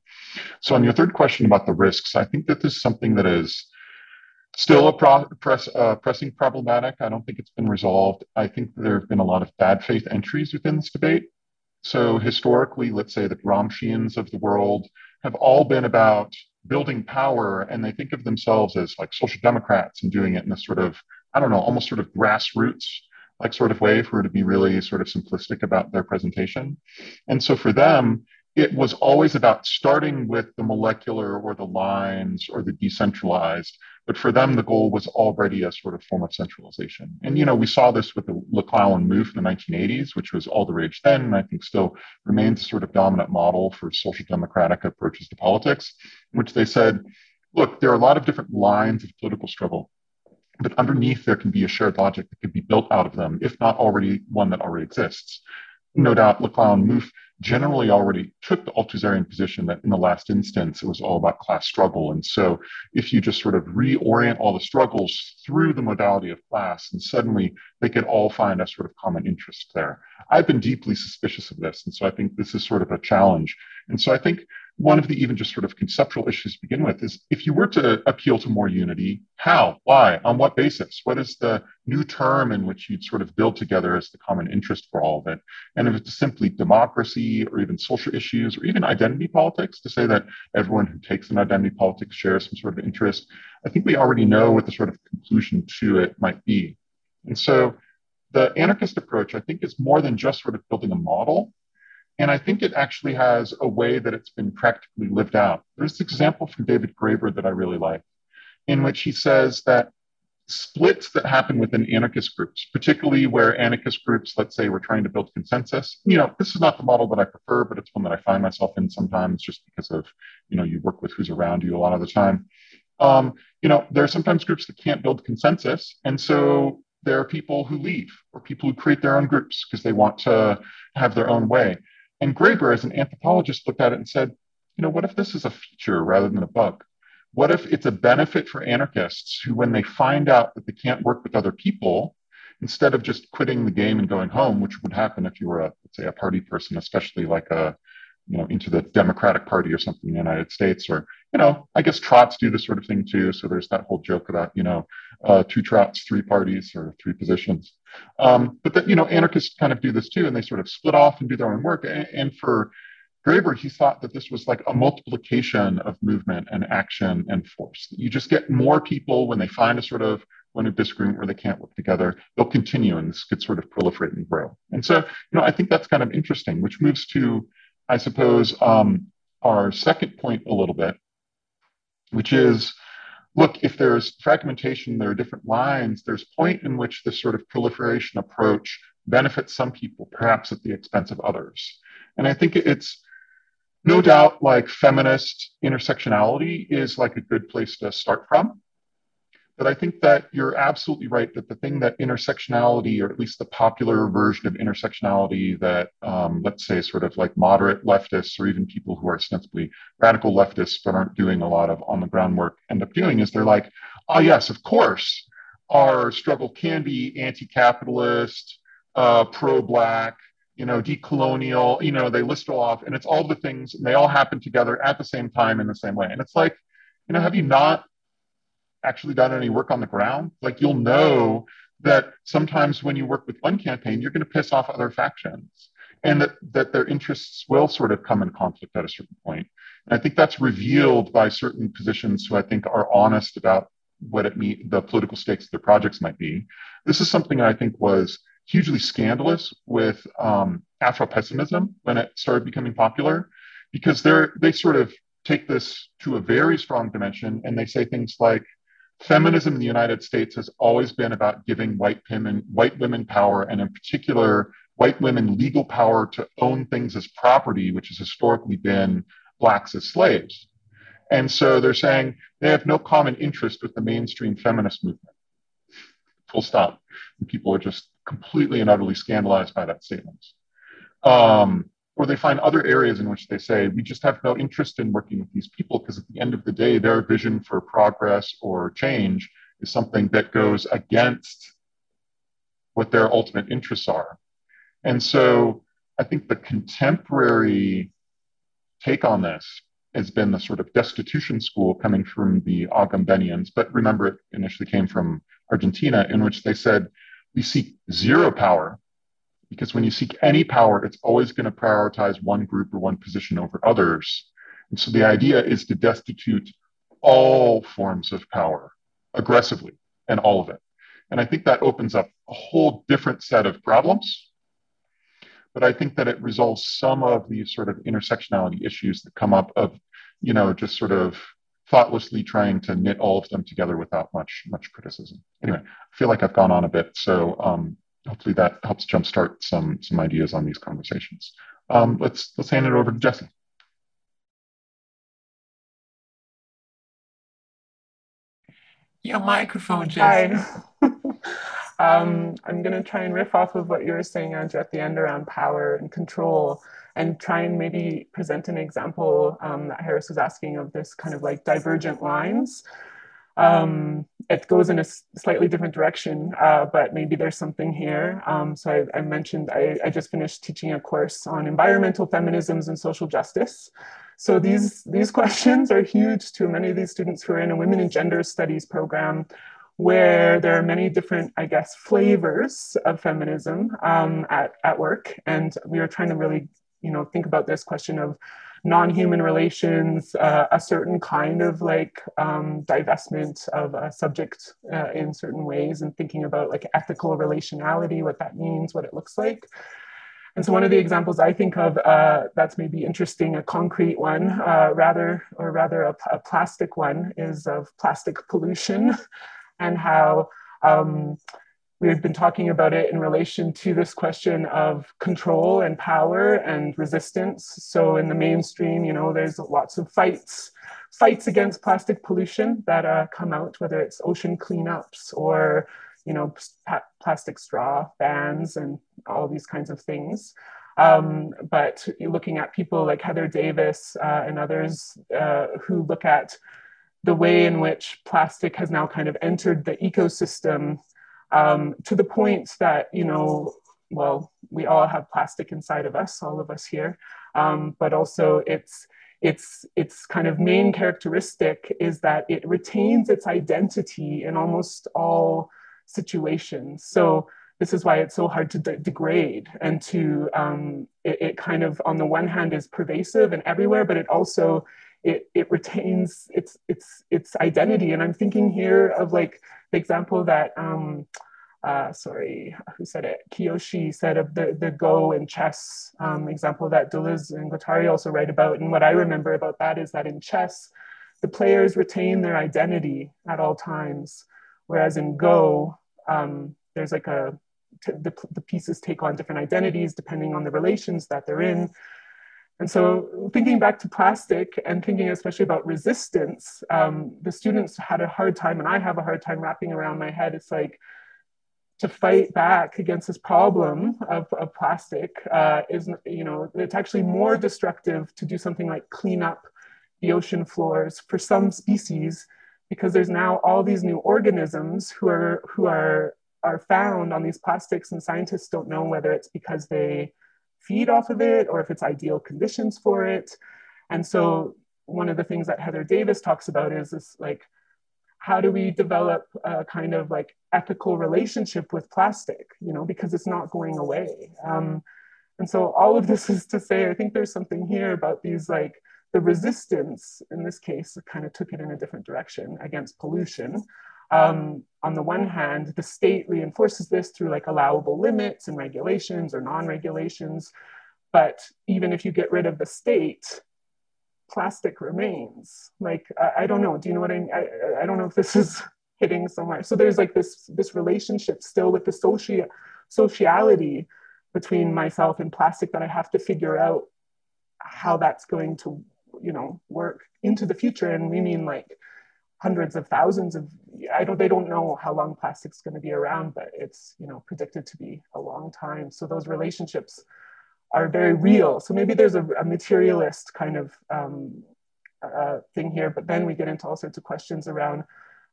So, on your third question about the risks, I think that this is something that is still a pro- press, uh, pressing problematic. I don't think it's been resolved. I think there have been a lot of bad faith entries within this debate. So, historically, let's say the Gramscians of the world have all been about building power, and they think of themselves as like social democrats and doing it in a sort of, I don't know, almost sort of grassroots like sort of way for it to be really sort of simplistic about their presentation. And so for them, it was always about starting with the molecular or the lines or the decentralized. But for them, the goal was already a sort of form of centralization. And, you know, we saw this with the and Mouffe in the 1980s, which was all the rage then, and I think still remains a sort of dominant model for social democratic approaches to politics, which they said, look, there are a lot of different lines of political struggle but underneath there can be a shared logic that could be built out of them, if not already one that already exists. No doubt and Mouffe generally oh. already took the Althusserian position that in the last instance it was all about class struggle. And so if you just sort of reorient all the struggles through the modality of class, and suddenly they could all find a sort of common interest there. I've been deeply suspicious of this. And so I think this is sort of a challenge. And so I think one of the even just sort of conceptual issues to begin with is if you were to appeal to more unity, how, why, on what basis? What is the new term in which you'd sort of build together as the common interest for all of it? And if it's simply democracy or even social issues or even identity politics, to say that everyone who takes an identity politics shares some sort of interest, I think we already know what the sort of conclusion to it might be. And so the anarchist approach, I think, is more than just sort of building a model and I think it actually has a way that it's been practically lived out. There's an example from David Graeber that I really like, in which he says that splits that happen within anarchist groups, particularly where anarchist groups, let's say, were trying to build consensus. You know, this is not the model that I prefer, but it's one that I find myself in sometimes just because of, you know, you work with who's around you a lot of the time. Um, you know, there are sometimes groups that can't build consensus. And so there are people who leave or people who create their own groups because they want to have their own way. And Graeber, as an anthropologist, looked at it and said, you know, what if this is a feature rather than a bug? What if it's a benefit for anarchists who, when they find out that they can't work with other people, instead of just quitting the game and going home, which would happen if you were a, let's say, a party person, especially like a, you know, into the Democratic Party or something in the United States, or, you know, I guess Trots do this sort of thing too. So there's that whole joke about, you know, uh, two Trots, three parties or three positions. Um, but that, you know, anarchists kind of do this too, and they sort of split off and do their own work. And, and for Graeber, he thought that this was like a multiplication of movement and action and force. You just get more people when they find a sort of one of disagreement where they can't work together, they'll continue and this could sort of proliferate and grow. And so, you know, I think that's kind of interesting, which moves to I suppose, um, our second point a little bit, which is look, if there's fragmentation, there are different lines, there's point in which this sort of proliferation approach benefits some people, perhaps at the expense of others. And I think it's no doubt like feminist intersectionality is like a good place to start from. But I think that you're absolutely right that the thing that intersectionality, or at least the popular version of intersectionality that, um, let's say, sort of like moderate leftists or even people who are ostensibly radical leftists but aren't doing a lot of on the ground work end up doing is they're like, oh, yes, of course, our struggle can be anti capitalist, uh, pro black, you know, decolonial, you know, they list all off and it's all the things and they all happen together at the same time in the same way. And it's like, you know, have you not actually done any work on the ground, like you'll know that sometimes when you work with one campaign, you're going to piss off other factions and that, that their interests will sort of come in conflict at a certain point. And I think that's revealed by certain positions who I think are honest about what it mean the political stakes of their projects might be. This is something I think was hugely scandalous with um, Afro-pessimism when it started becoming popular, because they're they sort of take this to a very strong dimension and they say things like feminism in the United States has always been about giving white women, white women power, and in particular, white women legal power to own things as property, which has historically been blacks as slaves. And so they're saying they have no common interest with the mainstream feminist movement. Full stop. And people are just completely and utterly scandalized by that statement. Um, or they find other areas in which they say, we just have no interest in working with these people because at the end of the day, their vision for progress or change is something that goes against what their ultimate interests are. And so I think the contemporary take on this has been the sort of destitution school coming from the Agambenians, but remember it initially came from Argentina, in which they said, we seek zero power because when you seek any power, it's always going to prioritize one group or one position over others. And so the idea is to destitute all forms of power aggressively and all of it. And I think that opens up a whole different set of problems. But I think that it resolves some of these sort of intersectionality issues that come up of, you know, just sort of thoughtlessly trying to knit all of them together without much much criticism. Anyway, I feel like I've gone on a bit, so um, hopefully that helps jumpstart some some ideas on these conversations. Um, let's let's hand it over to Jesse. Your microphone, Jesse. Hi. um, I'm going to try and riff off of what you were saying, Andrew, at the end around power and control, and try and maybe present an example um, that Harris was asking of this kind of like divergent lines um, it goes in a slightly different direction, uh, but maybe there's something here. Um, so I, I mentioned I, I, just finished teaching a course on environmental feminisms and social justice. So these, these questions are huge to many of these students who are in a women and gender studies program where there are many different, I guess, flavors of feminism um, at, at work. And we are trying to really, you know, think about this question of non-human relations, uh, a certain kind of like um, divestment of a subject uh, in certain ways and thinking about like ethical relationality, what that means, what it looks like. And so one of the examples I think of uh, that's maybe interesting, a concrete one, uh, rather, or rather a, a, plastic one is of plastic pollution and how um, We've been talking about it in relation to this question of control and power and resistance. So in the mainstream, you know, there's lots of fights, fights against plastic pollution that uh, come out, whether it's ocean cleanups or, you know, plastic straw bans and all these kinds of things. Um, but looking at people like Heather Davis uh, and others uh, who look at the way in which plastic has now kind of entered the ecosystem um, to the point that, you know, well, we all have plastic inside of us, all of us here, um, but also it's, its its kind of main characteristic is that it retains its identity in almost all situations. So this is why it's so hard to de degrade and to um, it, it, kind of on the one hand is pervasive and everywhere, but it also it, it retains its its its identity. And I'm thinking here of like the example that, um, uh, sorry, who said it? Kiyoshi said of the, the Go and chess um, example that Deleuze and Guattari also write about. And what I remember about that is that in chess, the players retain their identity at all times. Whereas in Go, um, there's like a, the, the pieces take on different identities depending on the relations that they're in. And so thinking back to plastic and thinking especially about resistance, um, the students had a hard time, and I have a hard time wrapping around my head. It's like to fight back against this problem of, of plastic uh, is, you know, it's actually more destructive to do something like clean up the ocean floors for some species because there's now all these new organisms who are who are are found on these plastics and scientists don't know whether it's because they feed off of it or if it's ideal conditions for it. And so one of the things that Heather Davis talks about is this like, how do we develop a kind of like ethical relationship with plastic, you know, because it's not going away. Um, and so all of this is to say, I think there's something here about these like the resistance in this case kind of took it in a different direction against pollution. Um, on the one hand, the state reinforces this through like allowable limits and regulations or non-regulations. But even if you get rid of the state, plastic remains. Like, I, I don't know, do you know what I mean? I, I don't know if this is hitting somewhere. So there's like this, this relationship still with the soci sociality between myself and plastic that I have to figure out how that's going to, you know, work into the future. And we mean like hundreds of thousands of i don't they don't know how long plastic's going to be around but it's you know predicted to be a long time so those relationships are very real. So maybe there's a, a materialist kind of um, uh, thing here, but then we get into all sorts of questions around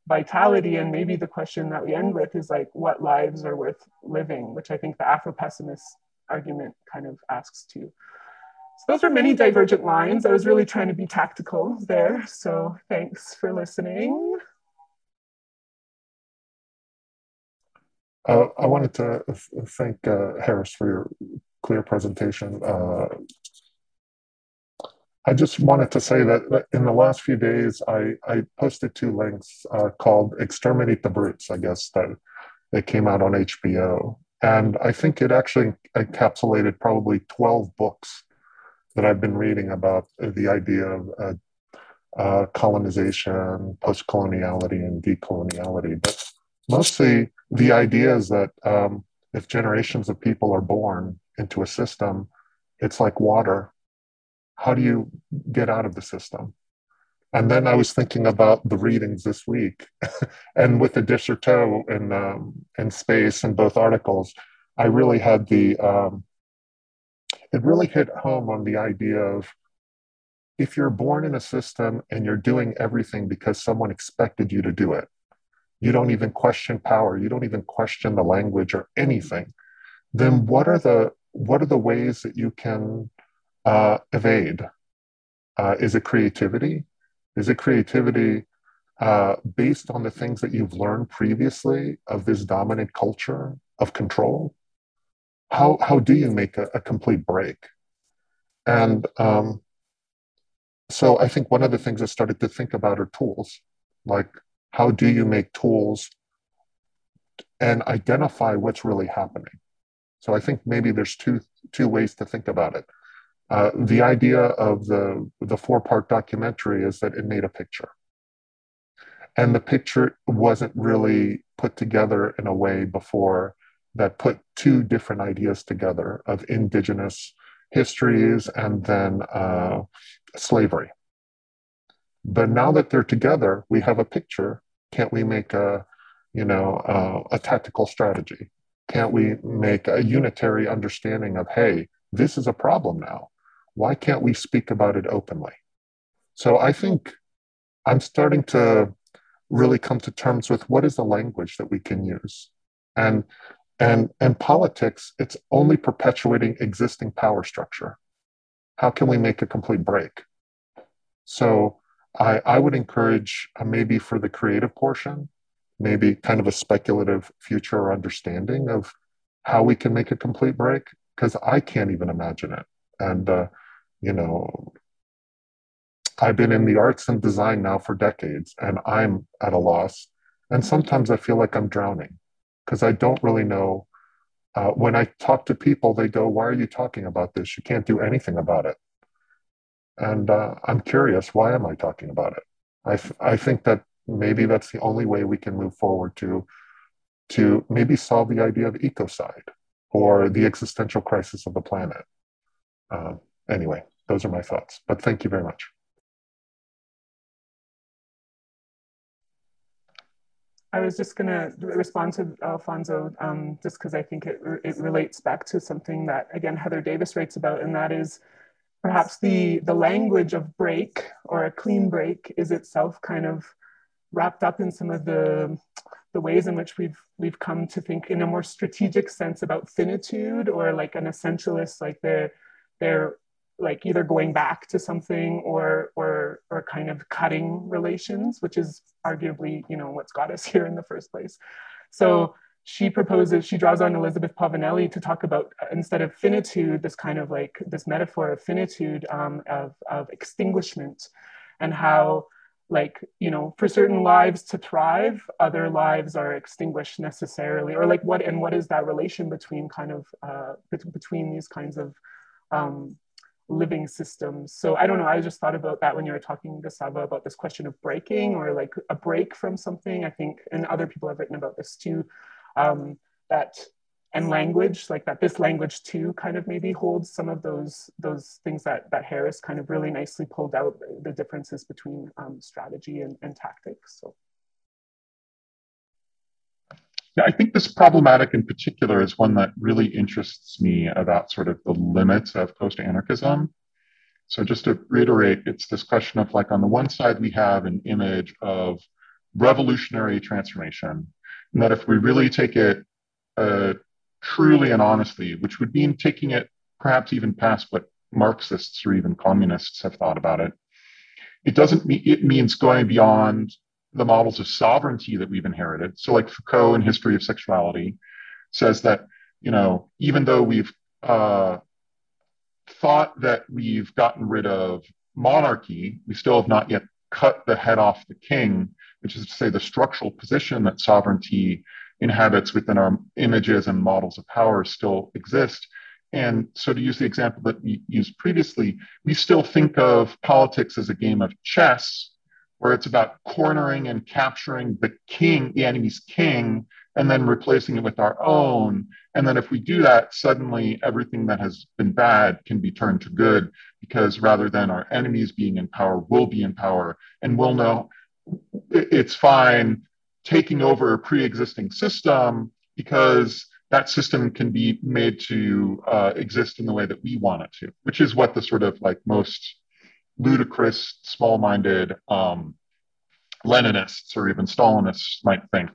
vitality. And maybe the question that we end with is like, what lives are worth living, which I think the Afro pessimist argument kind of asks too. So those were many divergent lines. I was really trying to be tactical there. So thanks for listening. Uh, I wanted to thank uh, Harris for your clear presentation. Uh, I just wanted to say that in the last few days, I, I posted two links uh, called Exterminate the Brutes, I guess, that they came out on HBO. And I think it actually encapsulated probably 12 books that I've been reading about the idea of uh, uh, colonization, post coloniality, and decoloniality. But mostly the idea is that um, if generations of people are born into a system, it's like water. How do you get out of the system? And then I was thinking about the readings this week, and with the de Certeau in um, in space in both articles, I really had the um, it really hit home on the idea of if you're born in a system and you're doing everything because someone expected you to do it, you don't even question power, you don't even question the language or anything, then what are the what are the ways that you can uh, evade? Uh, is it creativity? Is it creativity uh, based on the things that you've learned previously of this dominant culture of control? How how do you make a, a complete break? And um, so I think one of the things I started to think about are tools. Like, how do you make tools and identify what's really happening? So I think maybe there's two two ways to think about it. Uh, the idea of the the four part documentary is that it made a picture, and the picture wasn't really put together in a way before that put two different ideas together of indigenous histories and then uh, slavery. But now that they're together, we have a picture. Can't we make a, you know, uh, a tactical strategy? Can't we make a unitary understanding of, hey, this is a problem now. Why can't we speak about it openly? So I think I'm starting to really come to terms with what is the language that we can use. And and, and politics, it's only perpetuating existing power structure. How can we make a complete break? So I, I would encourage uh, maybe for the creative portion, maybe kind of a speculative future or understanding of how we can make a complete break, because I can't even imagine it. And, uh, you know, I've been in the arts and design now for decades, and I'm at a loss. And sometimes I feel like I'm drowning because I don't really know. Uh, when I talk to people, they go, Why are you talking about this? You can't do anything about it. And uh, I'm curious, why am I talking about it? I, I think that maybe that's the only way we can move forward to, to maybe solve the idea of ecocide or the existential crisis of the planet. Uh, anyway, those are my thoughts. But thank you very much. I was just going to respond to Alfonso um, just because I think it, it relates back to something that, again, Heather Davis writes about, and that is perhaps the, the language of break or a clean break is itself kind of wrapped up in some of the, the ways in which we've, we've come to think in a more strategic sense about finitude or like an essentialist, like they're, they're like either going back to something or or or kind of cutting relations which is arguably you know what's got us here in the first place. So she proposes she draws on elizabeth Povinelli to talk about uh, instead of finitude this kind of like this metaphor of finitude um, of, of extinguishment and how like you know for certain lives to thrive other lives are extinguished necessarily or like what and what is that relation between kind of uh, between these kinds of um, living systems. So I don't know, I just thought about that when you were talking to Sava about this question of breaking or like a break from something. I think, and other people have written about this too, um, that and language, like that this language too kind of maybe holds some of those those things that that Harris kind of really nicely pulled out the differences between um, strategy and, and tactics. So Yeah, I think this problematic in particular is one that really interests me about sort of the limits of post anarchism. So, just to reiterate, it's this question of like, on the one side, we have an image of revolutionary transformation, and that if we really take it uh, truly and honestly, which would mean taking it perhaps even past what Marxists or even communists have thought about it, it doesn't mean it means going beyond the models of sovereignty that we've inherited. So, like Foucault in History of Sexuality says that, you know, even though we've uh, thought that we've gotten rid of monarchy, we still have not yet cut the head off the king, which is to say the structural position that sovereignty inhabits within our images and models of power still exist. And so, to use the example that we used previously, we still think of politics as a game of chess where it's about cornering and capturing the king, the enemy's king, and then replacing it with our own. And then if we do that, suddenly everything that has been bad can be turned to good because rather than our enemies being in power, we'll be in power and we'll know it's fine taking over a pre existing system because that system can be made to uh, exist in the way that we want it to, which is what the sort of like most ludicrous, small-minded um, Leninists or even Stalinists might think,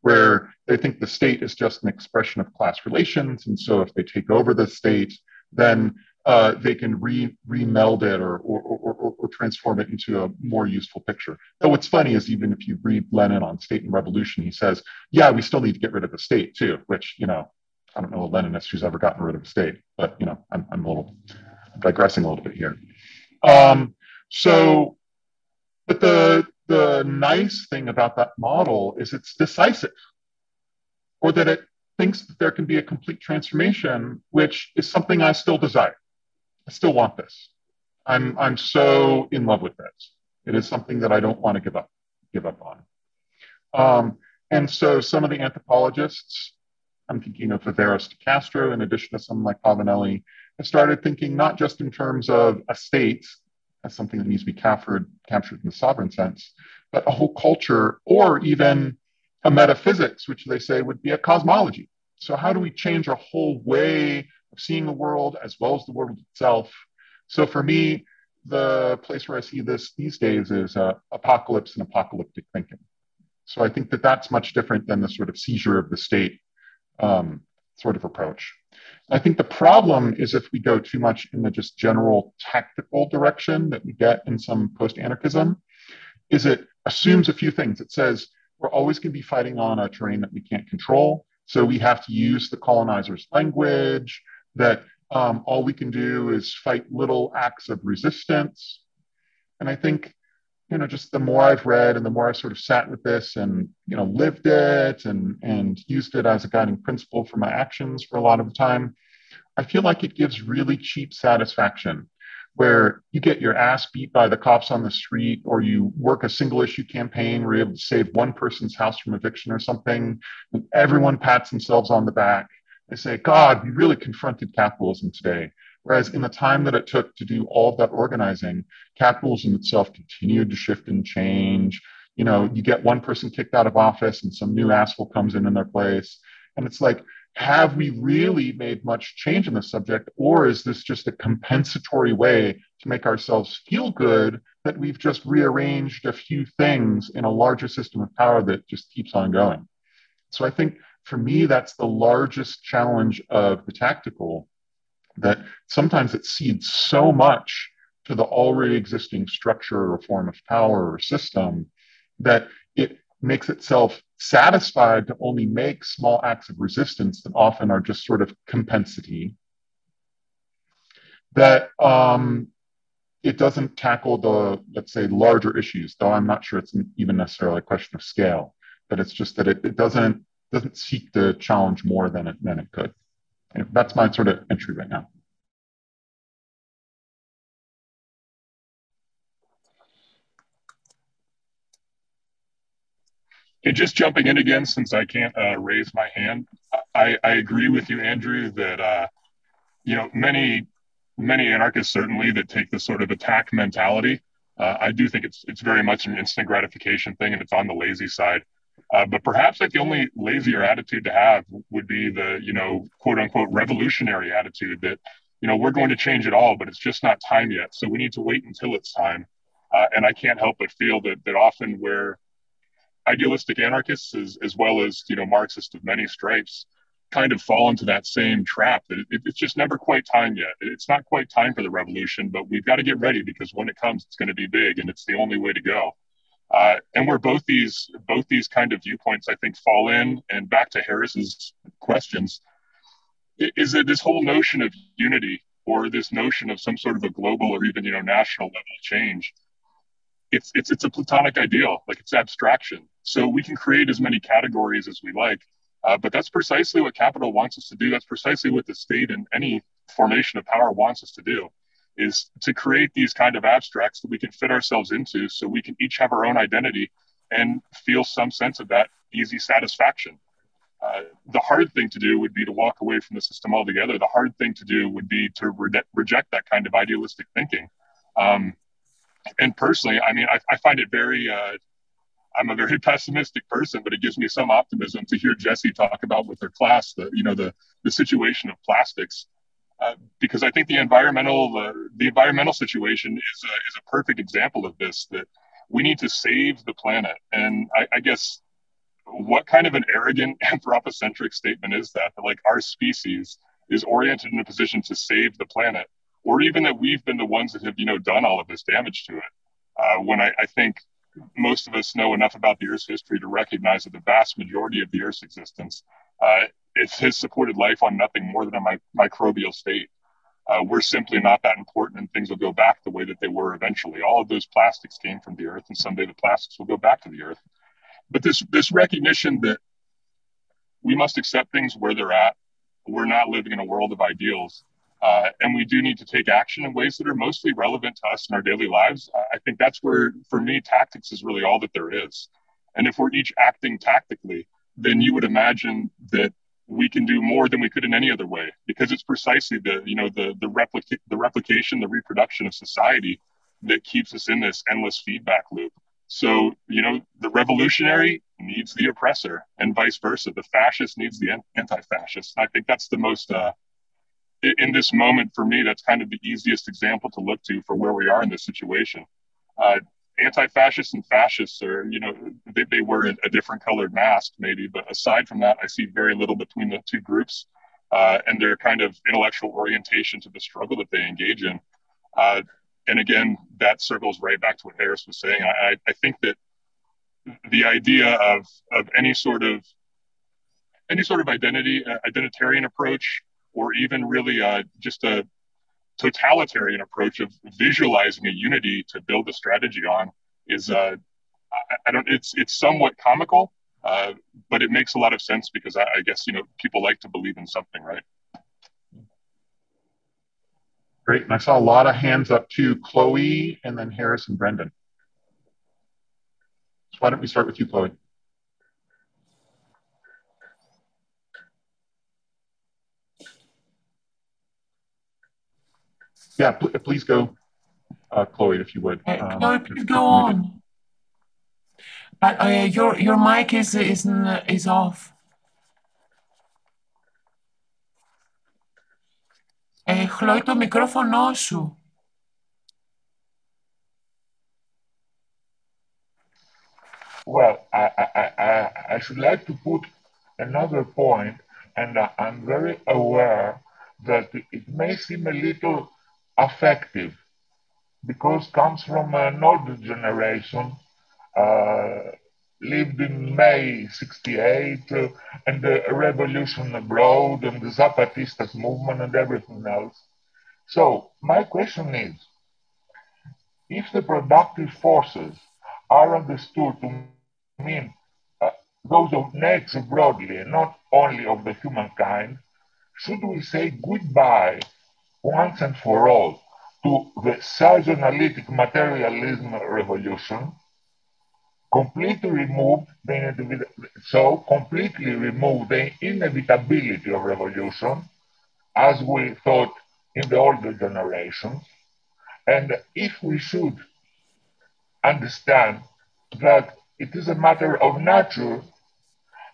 where they think the state is just an expression of class relations, and so if they take over the state, then uh, they can re remeld it or or, or or, transform it into a more useful picture. Though what's funny is even if you read Lenin on State and Revolution, he says, "Yeah, we still need to get rid of the state too," which you know I don't know a Leninist who's ever gotten rid of a state, but you know I'm, I'm a little digressing a little bit here. Um, so, but the the nice thing about that model is it's decisive, or that it thinks that there can be a complete transformation, which is something I still desire. I still want this. I'm I'm so in love with this. It is something that I don't want to give up give up on. Um, and so some of the anthropologists, I'm thinking of Viveiros de Castro, in addition to some like Povinelli, have started thinking not just in terms of a state as something that needs to be captured, captured in the sovereign sense, but a whole culture or even a metaphysics, which they say would be a cosmology. So, how do we change our whole way of seeing the world as well as the world itself? So, for me, the place where I see this these days is uh, apocalypse and apocalyptic thinking. So, I think that that's much different than the sort of seizure of the state um, sort of approach. I think the problem is if we go too much in the just general tactical direction that we get in some post anarchism, is it assumes a few things. It says we're always going to be fighting on a terrain that we can't control. So we have to use the colonizer's language, that um, all we can do is fight little acts of resistance. And I think, you know, just the more I've read and the more I sort of sat with this and, you know, lived it and, and used it as a guiding principle for my actions for a lot of the time, I feel like it gives really cheap satisfaction where you get your ass beat by the cops on the street or you work a single issue campaign where you're able to save one person's house from eviction or something and everyone pats themselves on the back. They say god we really confronted capitalism today whereas in the time that it took to do all of that organizing capitalism itself continued to shift and change. You know you get one person kicked out of office and some new asshole comes in in their place. And it's like have we really made much change in the subject, or is this just a compensatory way to make ourselves feel good that we've just rearranged a few things in a larger system of power that just keeps on going? So I think for me, that's the largest challenge of the tactical, that sometimes it cedes so much to the already existing structure or form of power or system that it makes itself satisfied to only make small acts of resistance that often are just sort of compensity. That um, it doesn't tackle the, let's say, larger issues, though I'm not sure it's even necessarily a question of scale, but it's just that it, it doesn't doesn't seek to challenge more than it than it could. That's my sort of entry right now. And just jumping in again, since I can't uh, raise my hand, I, I, agree with you, Andrew, that uh, you know many many anarchists certainly that take this sort of attack mentality. Uh, I do think it's it's very much an instant gratification thing, and it's on the lazy side. Uh, but perhaps like the only lazier attitude to have would be the, you know, quote unquote revolutionary attitude that, you know, we're going to change it all, but it's just not time yet. So we need to wait until it's time. Uh, and I can't help but feel that that often where idealistic anarchists as, as well as, you know, Marxists of many stripes kind of fall into that same trap that it, it's just never quite time yet. It's not quite time for the revolution, but we've got to get ready because when it comes, it's going to be big and it's the only way to go. Uh, and where both these both these kind of viewpoints, I think, fall in, and back to Harris's questions, is it this whole notion of unity or this notion of some sort of a global or even you know national level change, it's it's it's a platonic ideal, like it's abstraction. So we can create as many categories as we like, uh, but that's precisely what capital wants us to do. That's precisely what the state and any formation of power wants us to do is to create these kind of abstracts that we can fit ourselves into so we can each have our own identity and feel some sense of that easy satisfaction. Uh, the hard thing to do would be to walk away from the system altogether. The hard thing to do would be to re- reject that kind of idealistic thinking. Um, and personally, I mean, I, I find it very, uh, I'm a very pessimistic person, but it gives me some optimism to hear Jesse talk about with her class, the, you know, the, the situation of plastics because I think the environmental uh, the environmental situation is a, is a perfect example of this. That we need to save the planet, and I, I guess what kind of an arrogant anthropocentric statement is that? That like our species is oriented in a position to save the planet, or even that we've been the ones that have you know done all of this damage to it. Uh, when I, I think most of us know enough about the Earth's history to recognize that the vast majority of the Earth's existence uh, it has supported life on nothing more than a mi- microbial state. Uh, we're simply not that important, and things will go back the way that they were eventually. All of those plastics came from the earth, and someday the plastics will go back to the earth. But this this recognition that we must accept things where they're at. We're not living in a world of ideals, uh, and we do need to take action in ways that are mostly relevant to us in our daily lives. I think that's where, for me, tactics is really all that there is. And if we're each acting tactically, then you would imagine that we can do more than we could in any other way because it's precisely the you know the the replica- the replication the reproduction of society that keeps us in this endless feedback loop. So you know the revolutionary needs the oppressor and vice versa. The fascist needs the anti-fascist. I think that's the most uh, in this moment for me that's kind of the easiest example to look to for where we are in this situation. Uh, anti-fascists and fascists are, you know, they, they wear a, different colored mask maybe, but aside from that, I see very little between the two groups uh, and their kind of intellectual orientation to the struggle that they engage in. Uh, and again, that circles right back to what Harris was saying. I, I think that the idea of, of any sort of any sort of identity, uh, identitarian approach, or even really uh, just a totalitarian approach of visualizing a unity to build a strategy on is uh, I, I, don't it's it's somewhat comical uh, but it makes a lot of sense because I, I, guess you know people like to believe in something right? Great. And i saw a lot of hands up to chloe and then harris and brendan. So why don't we start with you chloe yeah, pl- please go, uh, Chloe, if you would. Um, Chloe, please go on. But uh, your your mic is is is off. Ε, Chloe, το μικρόφωνο σου. Well, I, I, I, I should like to put another point, and I'm very aware that it may seem a little affective because comes from an older generation, uh, lived in May 68 uh, and the revolution abroad and the Zapatistas movement and everything else. So my question is, if the productive forces are understood to mean uh, those of nature broadly not only of the humankind, should we say goodbye once and for all to the psychoanalytic materialism revolution, completely remove the so completely removed the inevitability of revolution, as we thought in the older generations. And if we should understand that it is a matter of nature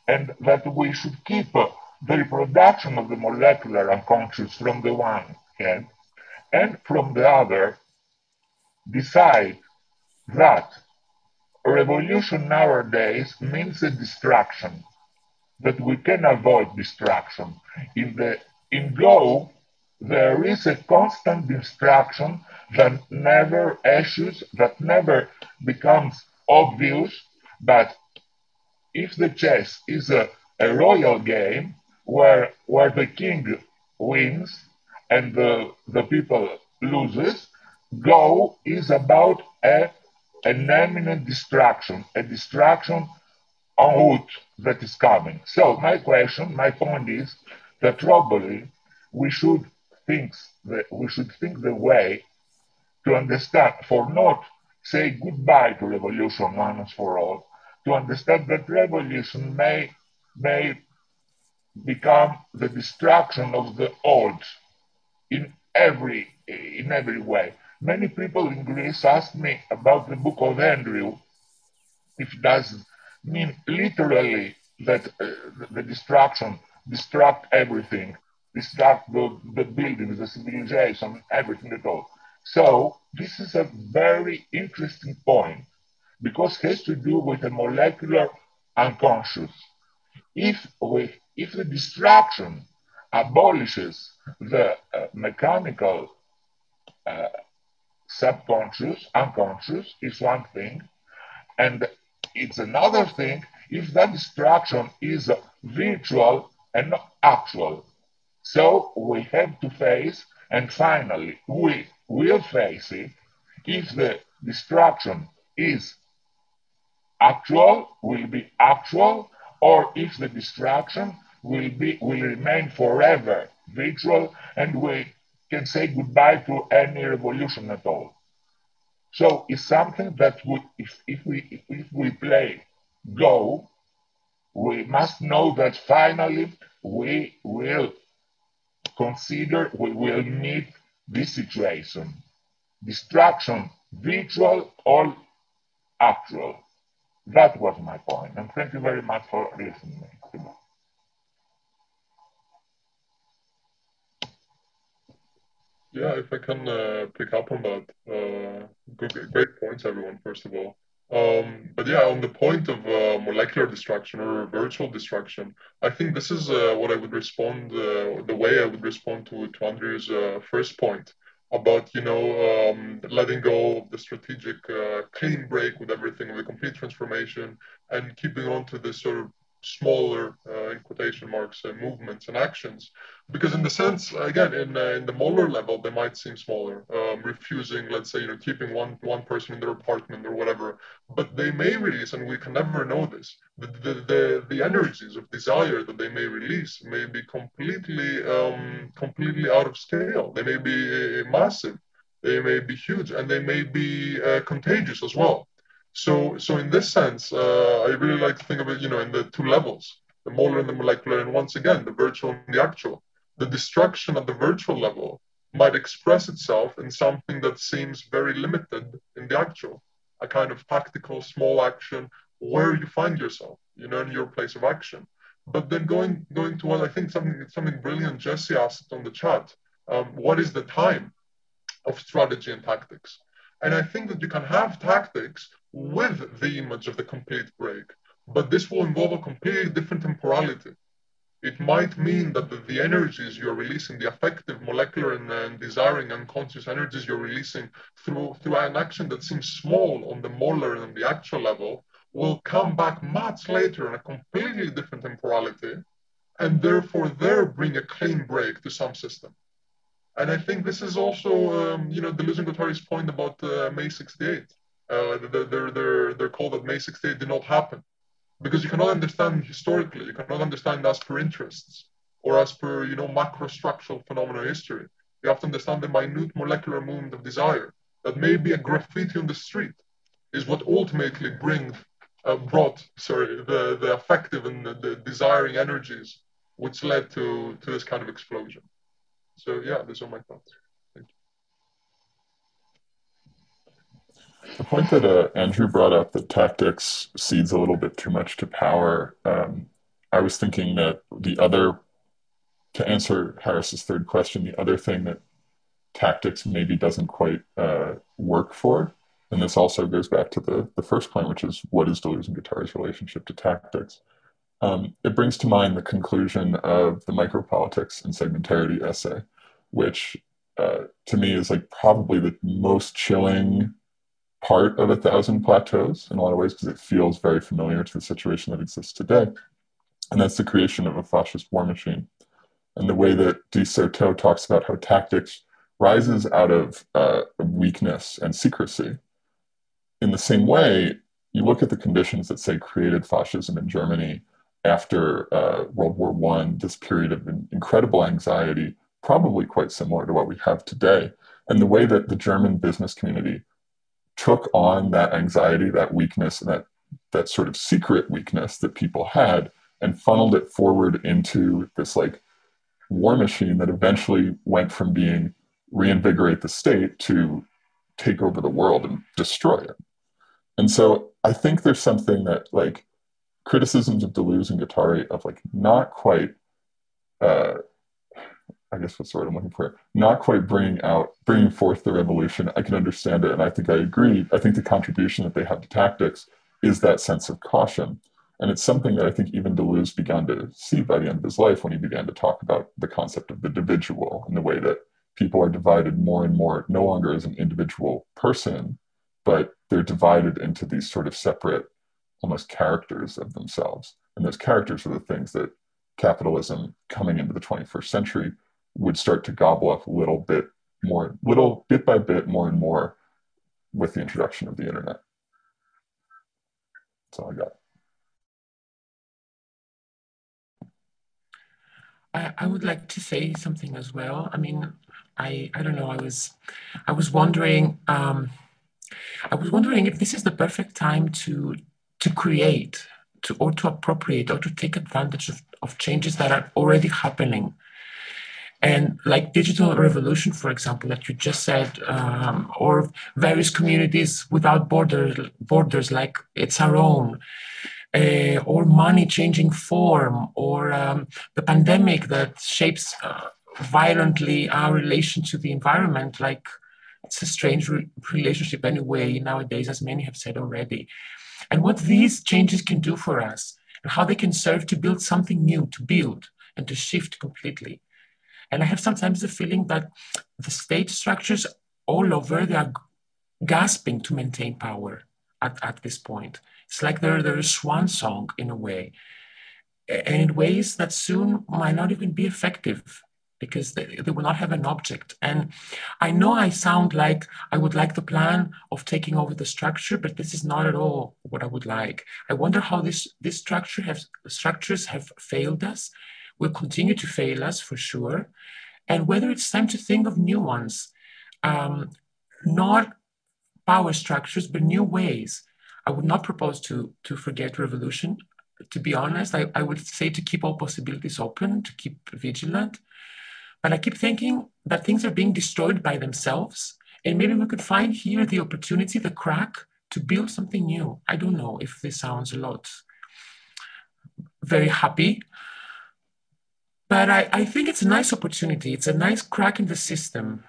and that we should keep the reproduction of the molecular unconscious from the one and from the other, decide that revolution nowadays means a distraction, that we can avoid distraction. In the in Go, there is a constant distraction that never issues, that never becomes obvious, but if the chess is a, a royal game where where the king wins and the, the people loses, Go is about a, an imminent distraction, a distraction en route that is coming. So my question, my point is that probably we should think that we should think the way to understand for not say goodbye to revolution once for all, to understand that revolution may may become the destruction of the old in every in every way. Many people in Greece asked me about the book of Andrew, if it does mean literally that uh, the destruction, destruct everything, destruct the, the buildings, the civilization, everything at all. So this is a very interesting point because it has to do with the molecular unconscious. If we, if the destruction abolishes the uh, mechanical uh, subconscious, unconscious is one thing, and it's another thing if that distraction is virtual and not actual. So we have to face, and finally, we will face it if the distraction is actual, will be actual, or if the distraction will be will remain forever virtual and we can say goodbye to any revolution at all. So it's something that we, if, if we if we play Go, we must know that finally we will consider we will meet this situation. Distraction, virtual or actual. That was my point, and thank you very much for listening. Yeah, if I can uh, pick up on that. Uh, good, great points, everyone, first of all. Um, but yeah, on the point of uh, molecular destruction or virtual destruction, I think this is uh, what I would respond, uh, the way I would respond to, to Andrew's uh, first point about, you know, um, letting go of the strategic clean break with everything, the complete transformation, and keeping on to this sort of smaller, uh, in quotation marks, uh, movements and actions. Because in the sense, again, in, uh, in the molar level, they might seem smaller, um, refusing, let's say, you know, keeping one, one person in their apartment or whatever, but they may release, and we can never know this, the, the, the, the energies of desire that they may release may be completely, um, completely out of scale. They may be uh, massive, they may be huge, and they may be uh, contagious as well. So, so in this sense, uh, I really like to think of it, you know, in the two levels, the molar and the molecular, and once again, the virtual and the actual. The destruction at the virtual level might express itself in something that seems very limited in the actual, a kind of tactical small action where you find yourself, you know, in your place of action. But then going going to what I think something something brilliant Jesse asked on the chat, um, what is the time of strategy and tactics? And I think that you can have tactics with the image of the complete break, but this will involve a completely different temporality. It might mean that the, the energies you're releasing, the affective, molecular, and, and desiring unconscious energies you're releasing through, through an action that seems small on the molar and the actual level, will come back much later in a completely different temporality, and therefore there bring a clean break to some system. And I think this is also, um, you know, Deleuze and Guattari's point about uh, May 68. Uh, they're, they're, they're called that May 68 did not happen because you cannot understand historically, you cannot understand as per interests or as per, you know, macrostructural phenomena history. You have to understand the minute molecular movement of desire that maybe a graffiti on the street is what ultimately bring, uh, brought, sorry, the, the affective and the, the desiring energies which led to, to this kind of explosion. So yeah, those are my thoughts. Thank you. The point that uh, Andrew brought up that tactics cedes a little bit too much to power, um, I was thinking that the other, to answer Harris's third question, the other thing that tactics maybe doesn't quite uh, work for, and this also goes back to the, the first point, which is what is Deleuze and Guattari's relationship to tactics? Um, it brings to mind the conclusion of the micropolitics and segmentarity essay, which uh, to me is like probably the most chilling part of a thousand plateaus in a lot of ways because it feels very familiar to the situation that exists today. And that's the creation of a fascist war machine. And the way that de Certeau talks about how tactics rises out of uh, weakness and secrecy. In the same way, you look at the conditions that say created fascism in Germany after uh, World War One, this period of incredible anxiety, probably quite similar to what we have today, and the way that the German business community took on that anxiety, that weakness, and that that sort of secret weakness that people had, and funneled it forward into this like war machine that eventually went from being reinvigorate the state to take over the world and destroy it. And so I think there's something that like criticisms of Deleuze and Guattari of like not quite uh, I guess what's the word I'm looking for, not quite bringing out, bringing forth the revolution. I can understand it, and I think I agree. I think the contribution that they have to tactics is that sense of caution, and it's something that I think even Deleuze began to see by the end of his life when he began to talk about the concept of the individual and the way that people are divided more and more, no longer as an individual person, but they're divided into these sort of separate, almost characters of themselves. And those characters are the things that capitalism coming into the 21st century would start to gobble up a little bit more, little bit by bit, more and more with the introduction of the internet. That's all I got. I, I would like to say something as well. I mean, I I don't know. I was I was wondering um, I was wondering if this is the perfect time to to create to or to appropriate or to take advantage of, of changes that are already happening. And like digital revolution, for example, that you just said, um, or various communities without borders, borders like it's our own, uh, or money changing form, or um, the pandemic that shapes uh, violently our relation to the environment like it's a strange re- relationship anyway nowadays as many have said already and what these changes can do for us and how they can serve to build something new to build and to shift completely. And i have sometimes the feeling that the state structures all over they are gasping to maintain power at, at this point. It's like they're, they're a swan song in a way and in ways that soon might not even be effective because they, they will not have an object. And I know I sound like I would like the plan of taking over the structure, but this is not at all what I would like. I wonder how this, this structure has, structures have failed us, will continue to fail us for sure, and whether it's time to think of new ones, um, not power structures, but new ways. I would not propose to, to forget revolution. To be honest, I, I would say to keep all possibilities open, to keep vigilant, but I keep thinking that things are being destroyed by themselves. And maybe we could find here the opportunity, the crack to build something new. I don't know if this sounds a lot very happy, but I, I think it's a nice opportunity. It's a nice crack in the system.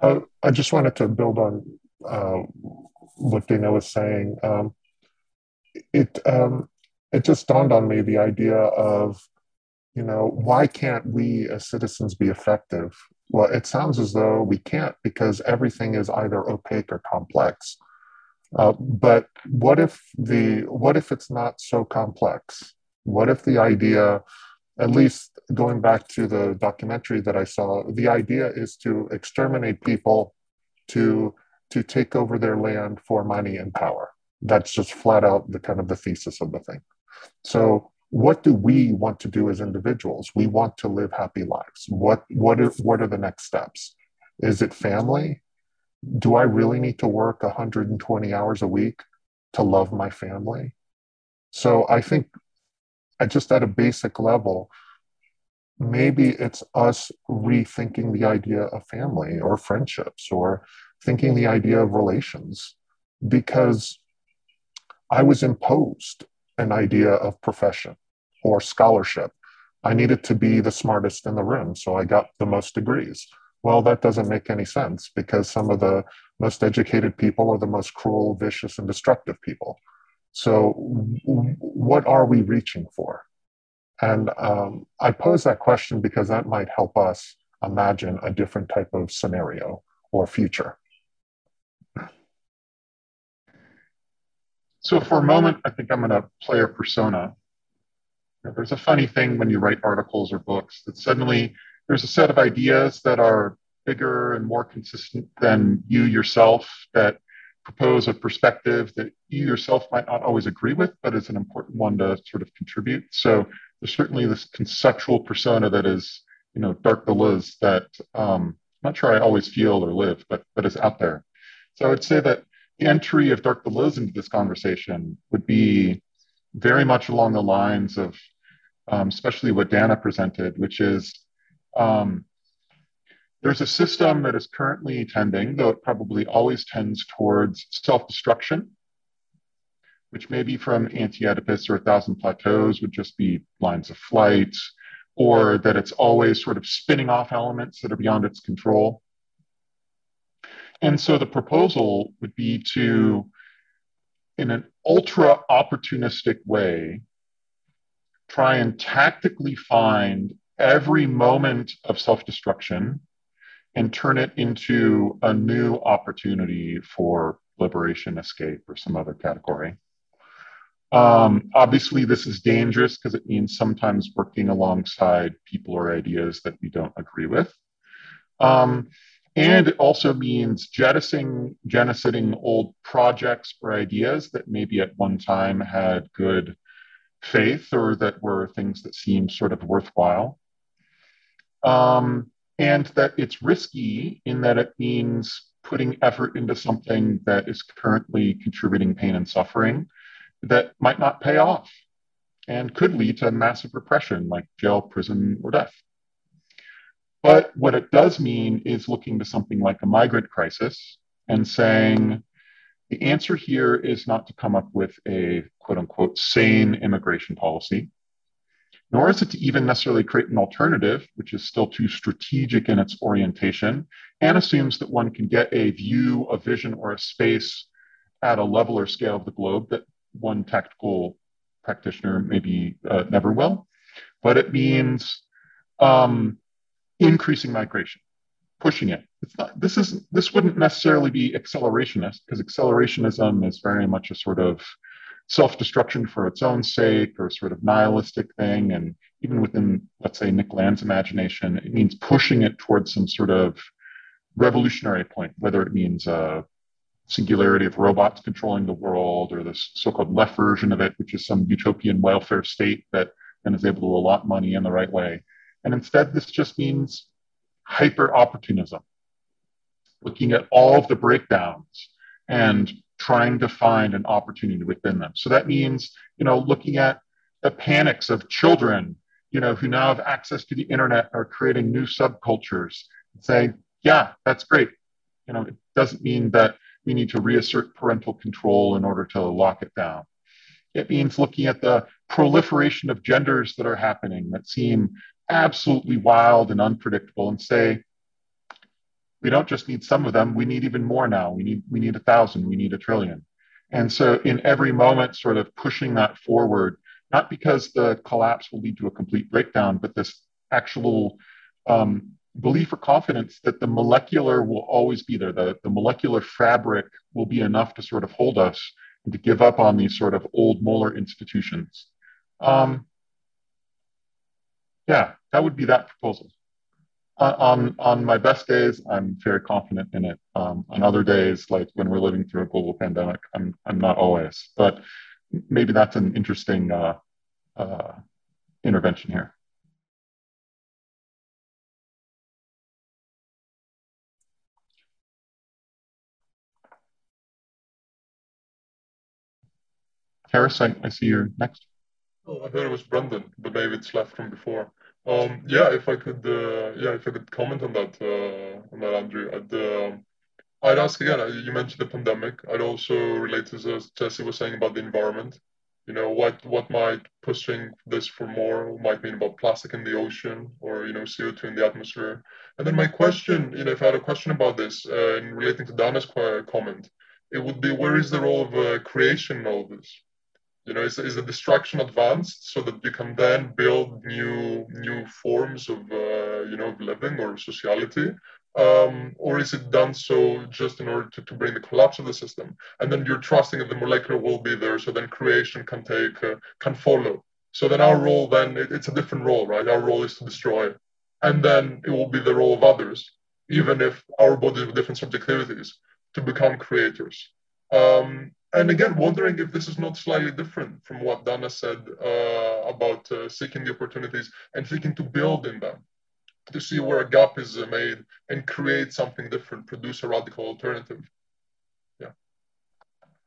Uh, I just wanted to build on uh, what Dana was saying. Um, it um, it just dawned on me the idea of you know why can't we as citizens be effective? Well it sounds as though we can't because everything is either opaque or complex. Uh, but what if the what if it's not so complex? What if the idea at least going back to the documentary that i saw the idea is to exterminate people to to take over their land for money and power that's just flat out the kind of the thesis of the thing. So what do we want to do as individuals? We want to live happy lives. What what are, what are the next steps? Is it family? Do I really need to work 120 hours a week to love my family? So I think at just at a basic level, maybe it's us rethinking the idea of family or friendships or thinking the idea of relations because I was imposed an idea of profession or scholarship. I needed to be the smartest in the room, so I got the most degrees. Well, that doesn't make any sense because some of the most educated people are the most cruel, vicious, and destructive people. So, what are we reaching for? And um, I pose that question because that might help us imagine a different type of scenario or future. So, for a moment, I think I'm going to play a persona. There's a funny thing when you write articles or books that suddenly there's a set of ideas that are bigger and more consistent than you yourself that propose a perspective that you yourself might not always agree with, but is an important one to sort of contribute. So there's certainly this conceptual persona that is, you know, Dark Deleuze that um, I'm not sure I always feel or live, but but is out there. So I would say that the entry of Dark Deleuze into this conversation would be very much along the lines of, um, especially what Dana presented, which is um, there's a system that is currently tending, though it probably always tends towards self destruction, which maybe from Anti Oedipus or A Thousand Plateaus would just be lines of flight, or that it's always sort of spinning off elements that are beyond its control. And so the proposal would be to, in an ultra opportunistic way, try and tactically find every moment of self destruction and turn it into a new opportunity for liberation, escape, or some other category. Um, obviously, this is dangerous because it means sometimes working alongside people or ideas that we don't agree with. Um, and it also means jettisoning, genociding old projects or ideas that maybe at one time had good faith or that were things that seemed sort of worthwhile. Um, and that it's risky in that it means putting effort into something that is currently contributing pain and suffering that might not pay off and could lead to massive repression like jail, prison, or death. But what it does mean is looking to something like a migrant crisis and saying the answer here is not to come up with a quote unquote sane immigration policy, nor is it to even necessarily create an alternative, which is still too strategic in its orientation and assumes that one can get a view, a vision, or a space at a level or scale of the globe that one tactical practitioner maybe uh, never will. But it means um, increasing mm-hmm. migration, pushing it. It's not, this is this wouldn't necessarily be accelerationist because accelerationism is very much a sort of self-destruction for its own sake or sort of nihilistic thing. And even within, let's say, Nick Land's imagination, it means pushing it towards some sort of revolutionary point, whether it means a singularity of robots controlling the world or this so-called left version of it, which is some utopian welfare state that then is able to allot money in the right way. And instead, this just means hyper opportunism, looking at all of the breakdowns and trying to find an opportunity within them. So that means, you know, looking at the panics of children, you know, who now have access to the internet are creating new subcultures and saying, yeah, that's great. You know, it doesn't mean that we need to reassert parental control in order to lock it down. It means looking at the proliferation of genders that are happening that seem absolutely wild and unpredictable and say, we don't just need some of them, we need even more now. We need, we need a thousand, we need a trillion. And so in every moment, sort of pushing that forward, not because the collapse will lead to a complete breakdown, but this actual um, belief or confidence that the molecular will always be there, the, the molecular fabric will be enough to sort of hold us and to give up on these sort of old molar institutions. Um, yeah, that would be that proposal. Uh, on on my best days, I'm very confident in it. Um, on other days, like when we're living through a global pandemic, I'm I'm not always. But maybe that's an interesting uh, uh, intervention here. Harris, I, I see you're next. Oh, I thought it was Brendan, but maybe it's left from before. Um, yeah, if I could, uh, yeah, if I could comment on that, uh, on that, Andrew, I'd, uh, I'd ask again. You mentioned the pandemic. I'd also relate to what Jesse was saying about the environment. You know, what what might pushing this for more might mean about plastic in the ocean or you know CO2 in the atmosphere. And then my question, you know, if I had a question about this uh, in relating to Dana's comment, it would be where is the role of uh, creation in all this? You know, is, is the destruction advanced so that you can then build new new forms of uh, you know of living or sociality, um, or is it done so just in order to, to bring the collapse of the system? And then you're trusting that the molecular will be there, so then creation can take uh, can follow. So then our role then it, it's a different role, right? Our role is to destroy, and then it will be the role of others, even if our bodies with different subjectivities, to become creators. Um, and again, wondering if this is not slightly different from what Dana said uh, about uh, seeking the opportunities and seeking to build in them to see where a gap is made and create something different, produce a radical alternative. Yeah.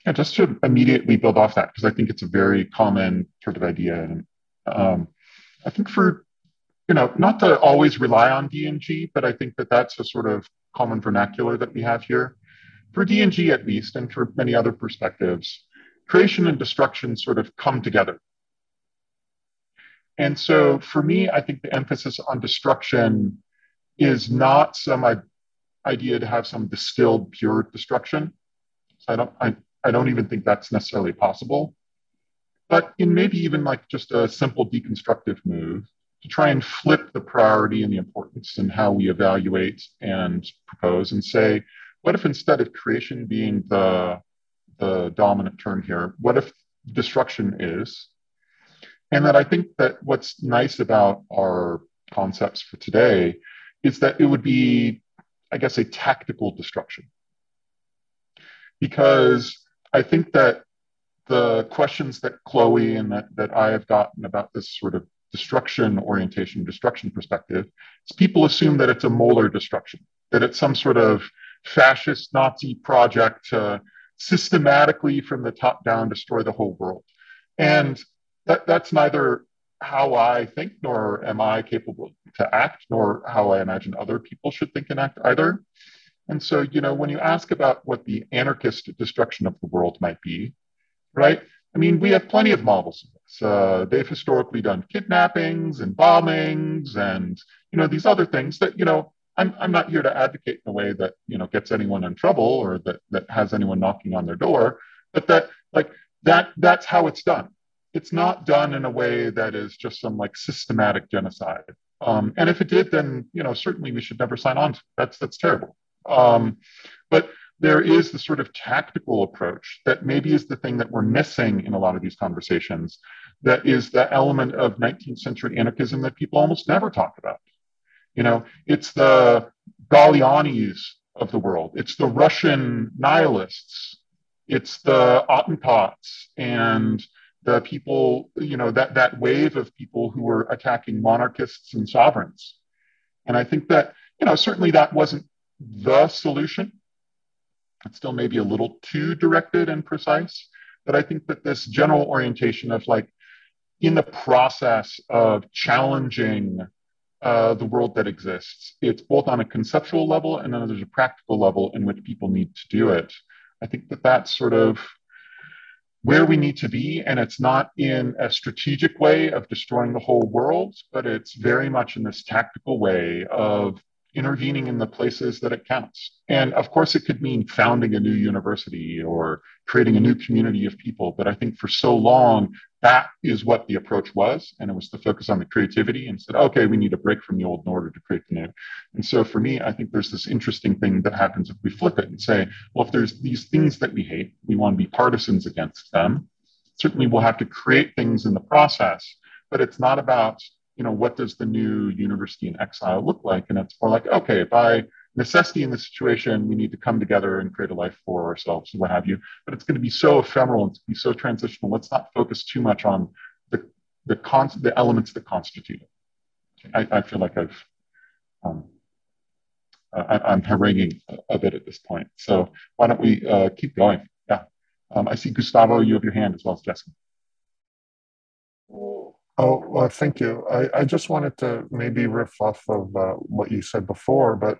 Yeah, just to immediately build off that, because I think it's a very common sort of idea. And um, I think for, you know, not to always rely on D&G, but I think that that's a sort of common vernacular that we have here. For D&G at least, and for many other perspectives, creation and destruction sort of come together. And so for me, I think the emphasis on destruction is not some idea to have some distilled pure destruction. So I don't, I, I don't even think that's necessarily possible. But in maybe even like just a simple deconstructive move to try and flip the priority and the importance and how we evaluate and propose and say, what if instead of creation being the, the dominant term here, what if destruction is? And that I think that what's nice about our concepts for today is that it would be, I guess, a tactical destruction. Because I think that the questions that Chloe and that, that I have gotten about this sort of destruction orientation, destruction perspective, is people assume that it's a molar destruction, that it's some sort of fascist Nazi project to systematically from the top down destroy the whole world. And that, that's neither how I think, nor am I capable to act, nor how I imagine other people should think and act either. And so, you know, when you ask about what the anarchist destruction of the world might be, right? I mean, we have plenty of models of this. Uh, they've historically done kidnappings and bombings and, you know, these other things that, you know, I'm, I'm not here to advocate in a way that, you know, gets anyone in trouble or that, that has anyone knocking on their door, but that, like, that, that's how it's done it's not done in a way that is just some like systematic genocide. Um, and if it did, then you know certainly we should never sign on. To. That's that's terrible. Um, but there is the sort of tactical approach that maybe is the thing that we're missing in a lot of these conversations. That is the element of 19th century anarchism that people almost never talk about. You know, it's the Galleanis of the world. It's the Russian nihilists. It's the Attentats and the people, you know, that, that wave of people who were attacking monarchists and sovereigns. And I think that, you know, certainly that wasn't the solution. It's still maybe a little too directed and precise. But I think that this general orientation of like, in the process of challenging uh, the world that exists, it's both on a conceptual level and then there's a practical level in which people need to do it. I think that that's sort of where we need to be. And it's not in a strategic way of destroying the whole world, but it's very much in this tactical way of intervening in the mm-hmm. places that it counts. And of course, it could mean founding a new university or creating a new community of people. But I think for so long, that is what the approach was. And it was to focus on the creativity and said, okay, we need a break from the old in order to create the new. And so for me, I think there's this interesting thing that happens if we flip it and say, well, if there's these things that we hate, we want to be partisans against them. Certainly we'll have to create things in the process, but it's not about, you know, what does the new university in exile look like? And it's more like, okay, by necessity in the situation, we need to come together and create a life for ourselves and what have you. But it's going to be so ephemeral and be so transitional. Let's not focus too much on the the, con- the elements that constitute it. I, I feel like I've um, I, am haranguing a, a, bit at this point. So why don't we uh, keep going? Yeah, um, I see Gustavo. You have your hand as well as Jessica. Oh, well, thank you. I, I just wanted to maybe riff off of uh, what you said before, but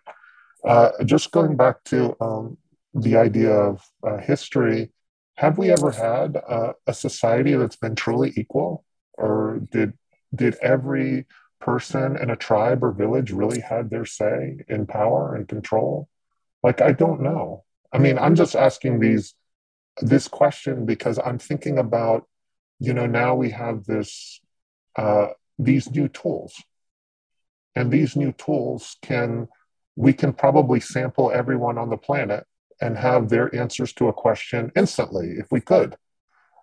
uh, just going back to um, the idea of uh, history, have we ever had uh, a society that's been truly equal, or did did every person in a tribe or village really had their say in power and control? Like I don't know. I mean, I'm just asking these this question because I'm thinking about, you know, now we have this uh, these new tools, and these new tools can we can probably sample everyone on the planet and have their answers to a question instantly if we could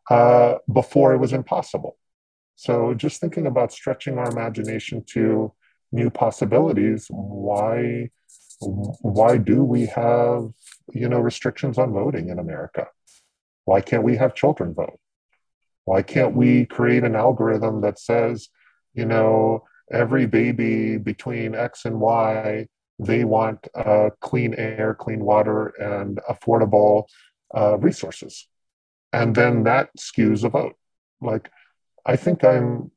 uh, before it was impossible. So just thinking about stretching our imagination to new possibilities why why do we have you know restrictions on voting in america? Why can't we have children vote why can't we create an algorithm that says you know every baby between x and y they want uh, clean air, clean water, and affordable uh, resources. And then that skews a vote. Like, I think I'm,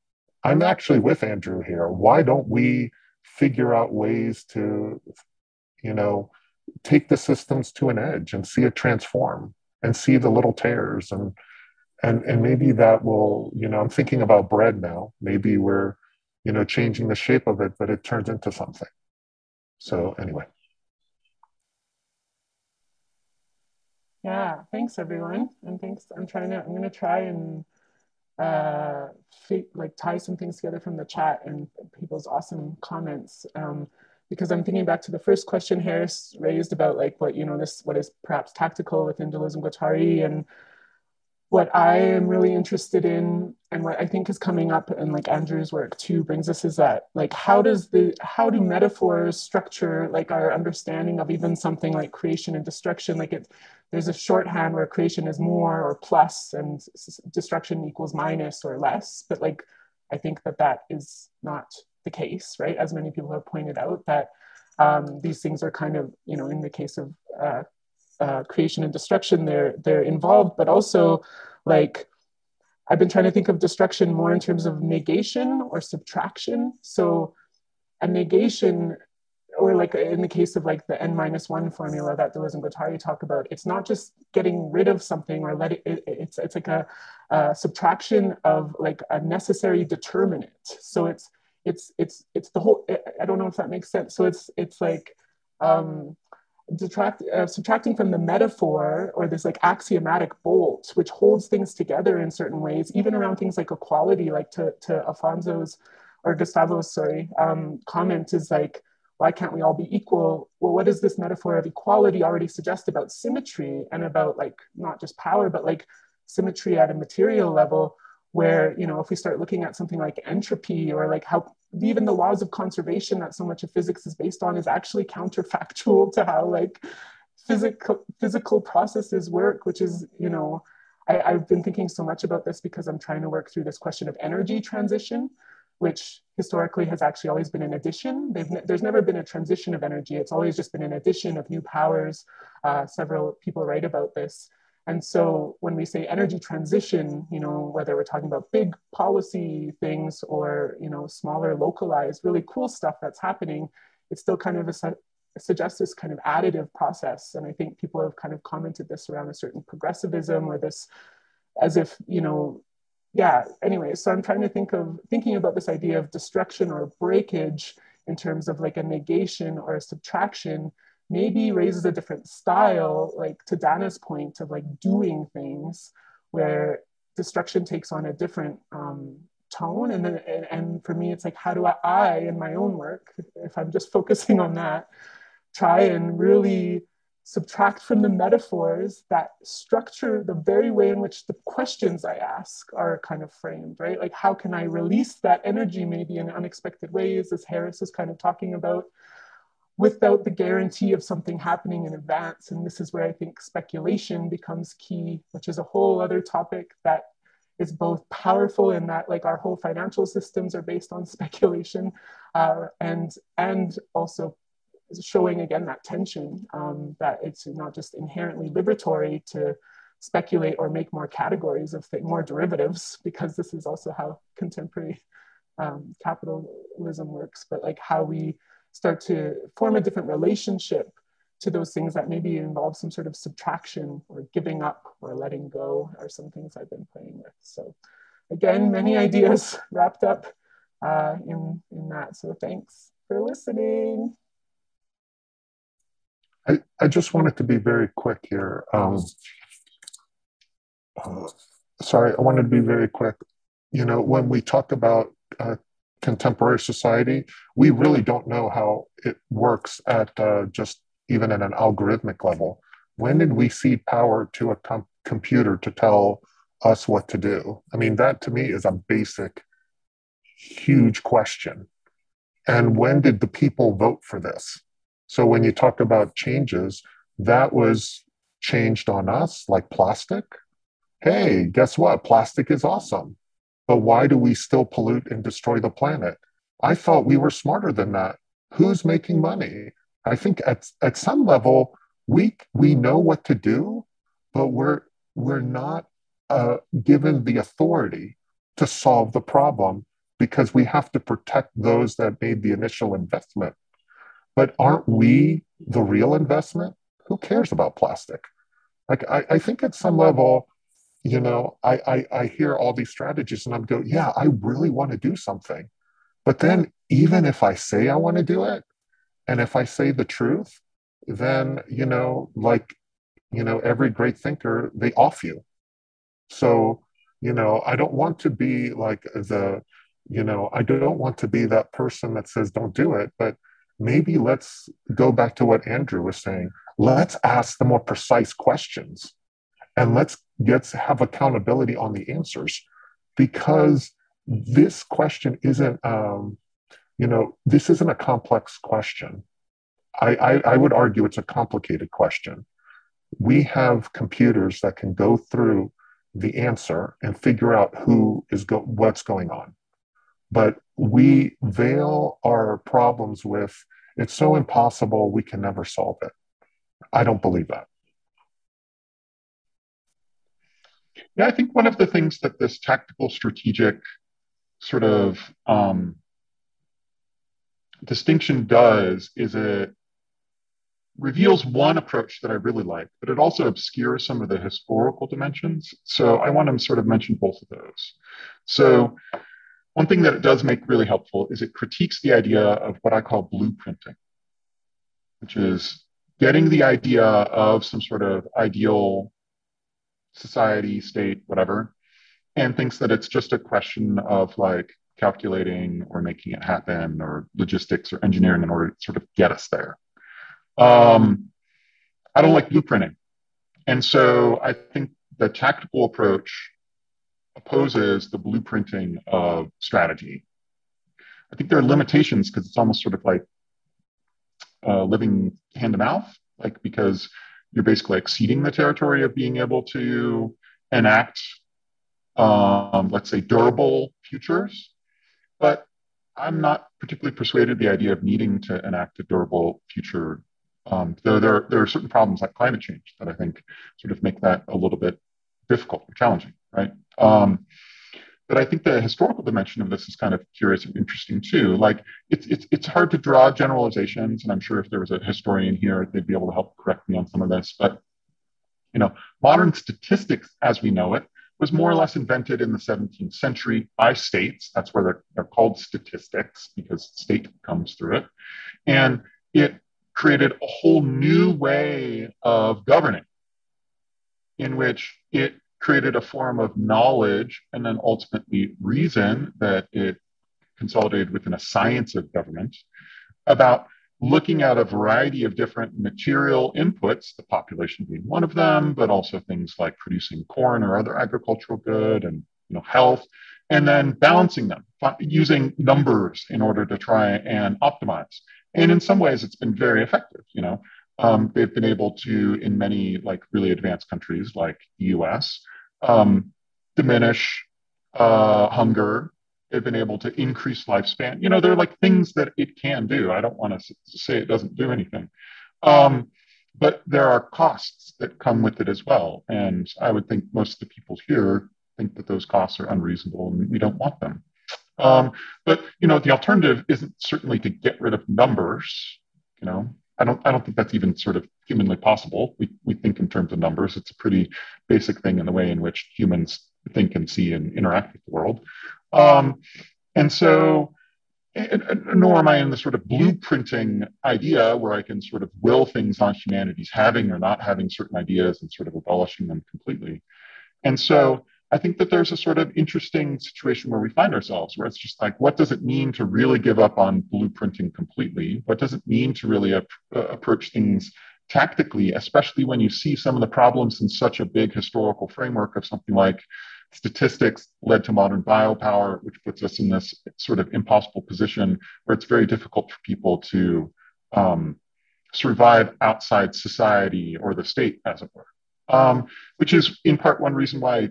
I'm actually with Andrew here. Why don't we figure out ways to, you know, take the systems to an edge and see it transform and see the little tears and and and maybe that will you know i'm thinking about bread now maybe we're you know changing the shape of it but it turns into something so anyway. Yeah, thanks everyone. And thanks. I'm trying to, I'm going to try and uh, like tie some things together from the chat and people's awesome comments. Um, because I'm thinking back to the first question Harris raised about like what, you know, this, what is perhaps tactical within Deleuze and Guattari and what I am really interested in and what I think is coming up in like Andrew's work too brings us is that like how does the how do metaphors structure like our understanding of even something like creation and destruction? Like it there's a shorthand where creation is more or plus and destruction equals minus or less but like I think that that is not the case right? As many people have pointed out that um, these things are kind of you know in the case of uh, uh, creation and destruction they're they're involved but also like i've been trying to think of destruction more in terms of negation or subtraction so a negation or like in the case of like the n minus one formula that Deleuze and Guattari talk about, it's not just getting rid of something or let it, it it's it's like a, a, subtraction of like a necessary determinant. So it's it's it's it's the whole. I don't know if that makes sense. So it's it's like um, detract, uh, subtracting from the metaphor or this like axiomatic bolt, which holds things together in certain ways, even around things like equality, like to, to Alfonso's or Gustavo's, sorry, um, comment is like, why can't we all be equal? Well, what does this metaphor of equality already suggest about symmetry and about like not just power, but like symmetry at a material level? Where, you know, if we start looking at something like entropy or like how even the laws of conservation that so much of physics is based on is actually counterfactual to how like physical physical processes work which is you know I, i've been thinking so much about this because i'm trying to work through this question of energy transition which historically has actually always been an addition. Ne there's never been a transition of energy. It's always just been an addition of new powers. Uh, several people write about this. And so when we say energy transition, you know, whether we're talking about big policy things or, you know, smaller localized, really cool stuff that's happening, it's still kind of a, suggests this kind of additive process. And I think people have kind of commented this around a certain progressivism or this as if, you know, yeah, anyway, so I'm trying to think of thinking about this idea of destruction or breakage in terms of like a negation or a subtraction maybe raises a different style, like to Dana's point of like doing things where destruction takes on a different um, tone. And then, and, and for me, it's like, how do I, I, in my own work, if I'm just focusing on that, try and really subtract from the metaphors that structure the very way in which the questions I ask are kind of framed, right? Like, how can I release that energy maybe in unexpected ways, as Harris is kind of talking about? Without the guarantee of something happening in advance. And this is where I think speculation becomes key, which is a whole other topic that is both powerful in that like our whole financial systems are based on speculation uh, and and also showing again that tension um, that it's not just inherently liberatory to speculate or make more categories of th- more derivatives because this is also how contemporary um, capitalism works but like how we start to form a different relationship to those things that maybe involve some sort of subtraction or giving up or letting go are some things I've been playing with. So again, many ideas wrapped up uh, in, in that. So thanks for listening. I, I just wanted to be very quick here. Um, uh, sorry, I wanted to be very quick. You know, when we talk about uh, contemporary society, we really don't know how it works at uh, just even at an algorithmic level. When did we see power to a com- computer to tell us what to do? I mean, that to me is a basic, huge question. And when did the people vote for this? So when you talk about changes, that was changed on us, like plastic. Hey, guess what? Plastic is awesome. But why do we still pollute and destroy the planet? I thought we were smarter than that. Who's making money? I think at, at some level, we, we know what to do, but we're, we're not uh, given the authority to solve the problem because we have to protect those that made the initial investment. But aren't we the real investment? Who cares about plastic? Like, I, I think at some level, you know, I, I, I hear all these strategies and I'm go, yeah, I really want to do something. But then even if I say I want to do it, and if I say the truth, then, you know, like, you know, every great thinker, they off you. So, you know, I don't want to be like the, you know, I don't want to be that person that says don't do it, but maybe let's go back to what Andrew was saying. Let's ask the more precise questions and let's get have accountability on the answers because this question isn't um, you know this isn't a complex question. I, I, I would argue it's a complicated question. We have computers that can go through the answer and figure out who is go, what's going on. But we veil our problems with it's so impossible we can never solve it. I don't believe that Yeah, I think one of the things that this tactical strategic sort of um, distinction does is it reveals one approach that I really like, but it also obscures some of the historical dimensions. So I want to sort of mention both of those. So one thing that it does make really helpful is it critiques the idea of what I call blueprinting, which is getting the idea of some sort of ideal society, state, whatever, and thinks that it's just a question of like calculating or making it happen or logistics or engineering in order to sort of get us there. Um, I don't like blueprinting. And so I think the tactical approach opposes the blueprinting of strategy. I think there are limitations because it's almost sort of like uh, living hand to mouth, like because you're basically exceeding the territory of being able to enact, um, let's say, durable futures. But I'm not particularly persuaded the idea of needing to enact a durable future. Um, though there, there are certain problems like climate change that I think sort of make that a little bit difficult or challenging, right? Um, but I think the historical dimension of this is kind of curious and interesting too. Like it's it's it's hard to draw generalizations, and I'm sure if there was a historian here, they'd be able to help correct me on some of this. But you know, modern statistics as we know it was more or less invented in the 17th century by states. That's where they're, they're called statistics because state comes through it, and it created a whole new way of governing in which it created a form of knowledge and then ultimately reason that it consolidated within a science of government about looking at a variety of different material inputs, the population being one of them, but also things like producing corn or other agricultural good and you know health, and then balancing them using numbers in order to try and optimize. And in some ways, it's been very effective. You know, um, they've been able to, in many like really advanced countries like the US, um, diminish uh, hunger. They've been able to increase lifespan. You know, they're like things that it can do. I don't want to say it doesn't do anything. Um, but there are costs that come with it as well. And I would think most of the people here think that those costs are unreasonable and we don't want them. Um, but you know, the alternative isn't certainly to get rid of numbers. You know, I don't I don't think that's even sort of humanly possible. We we think in terms of numbers. It's a pretty basic thing in the way in which humans think and see and interact with the world. Um, and so nor am I in the sort of blueprinting idea where I can sort of will things on humanity's having or not having certain ideas and sort of abolishing them completely. And so I think that there's a sort of interesting situation where we find ourselves, where it's just like, what does it mean to really give up on blueprinting completely? What does it mean to really ap- uh, approach things tactically, especially when you see some of the problems in such a big historical framework of something like statistics led to modern biopower, which puts us in this sort of impossible position where it's very difficult for people to um, survive outside society or the state, as it were. Um, which is in part one reason why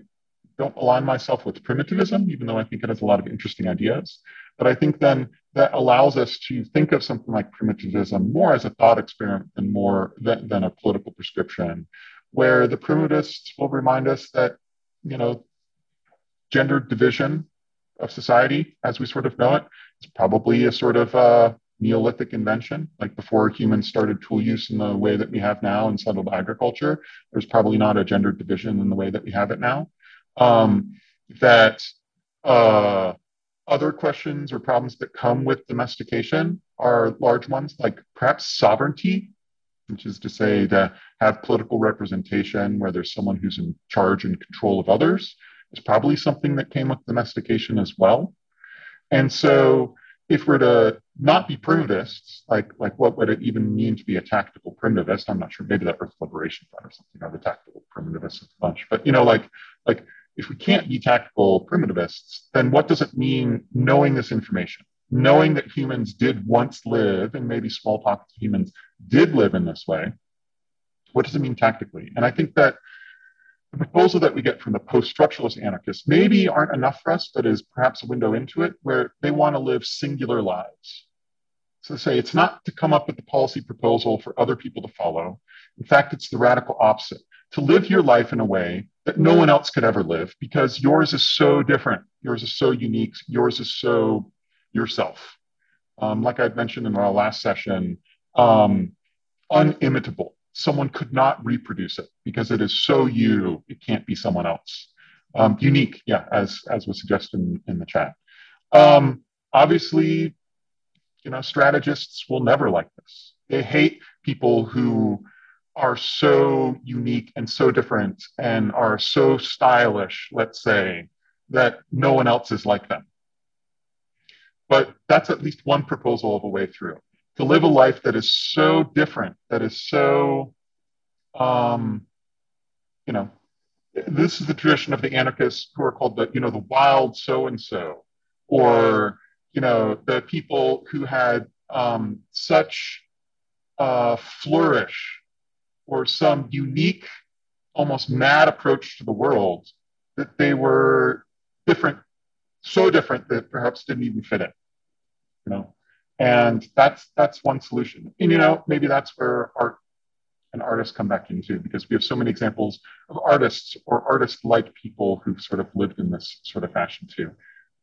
don't align myself with primitivism, even though I think it has a lot of interesting ideas. But I think then that allows us to think of something like primitivism more as a thought experiment than more than, than a political prescription, where the primitists will remind us that, you know, gender division of society as we sort of know it is probably a sort of uh, Neolithic invention, like before humans started tool use in the way that we have now and settled agriculture. There's probably not a gender division in the way that we have it now um, that uh, other questions or problems that come with domestication are large ones, like perhaps sovereignty, which is to say to have political representation where there's someone who's in charge and control of others, is probably something that came with domestication as well. And so if we're to not be primitivists, like like what would it even mean to be a tactical primitivist? I'm not sure. Maybe that Earth Liberation Front or something, or the tactical primitivists a bunch. But you know, like like if we can't be tactical primitivists, then what does it mean knowing this information? Knowing that humans did once live, and maybe small pockets of humans did live in this way, what does it mean tactically? And I think that the proposal that we get from the post-structuralist anarchists maybe aren't enough for us, but is perhaps a window into it, where they want to live singular lives. So say it's not to come up with the policy proposal for other people to follow. In fact, it's the radical opposite to live your life in a way that no one else could ever live because yours is so different. Yours is so unique. Yours is so yourself. Um, like I mentioned in our last session, um, unimitable. Someone could not reproduce it because it is so you, it can't be someone else. Um, unique, yeah, as, as was suggested in, in the chat. Um, obviously, you know, strategists will never like this. They hate people who are so unique and so different and are so stylish, let's say, that no one else is like them. But that's at least one proposal of a way through to live a life that is so different, that is so, um, you know, this is the tradition of the anarchists who are called the, you know, the wild so and so, or, you know, the people who had um, such flourish or some unique, almost mad approach to the world that they were different, so different that perhaps didn't even fit in. You know, and that's that's one solution. And you know, maybe that's where art and artists come back into because we have so many examples of artists or artist-like people who've sort of lived in this sort of fashion too.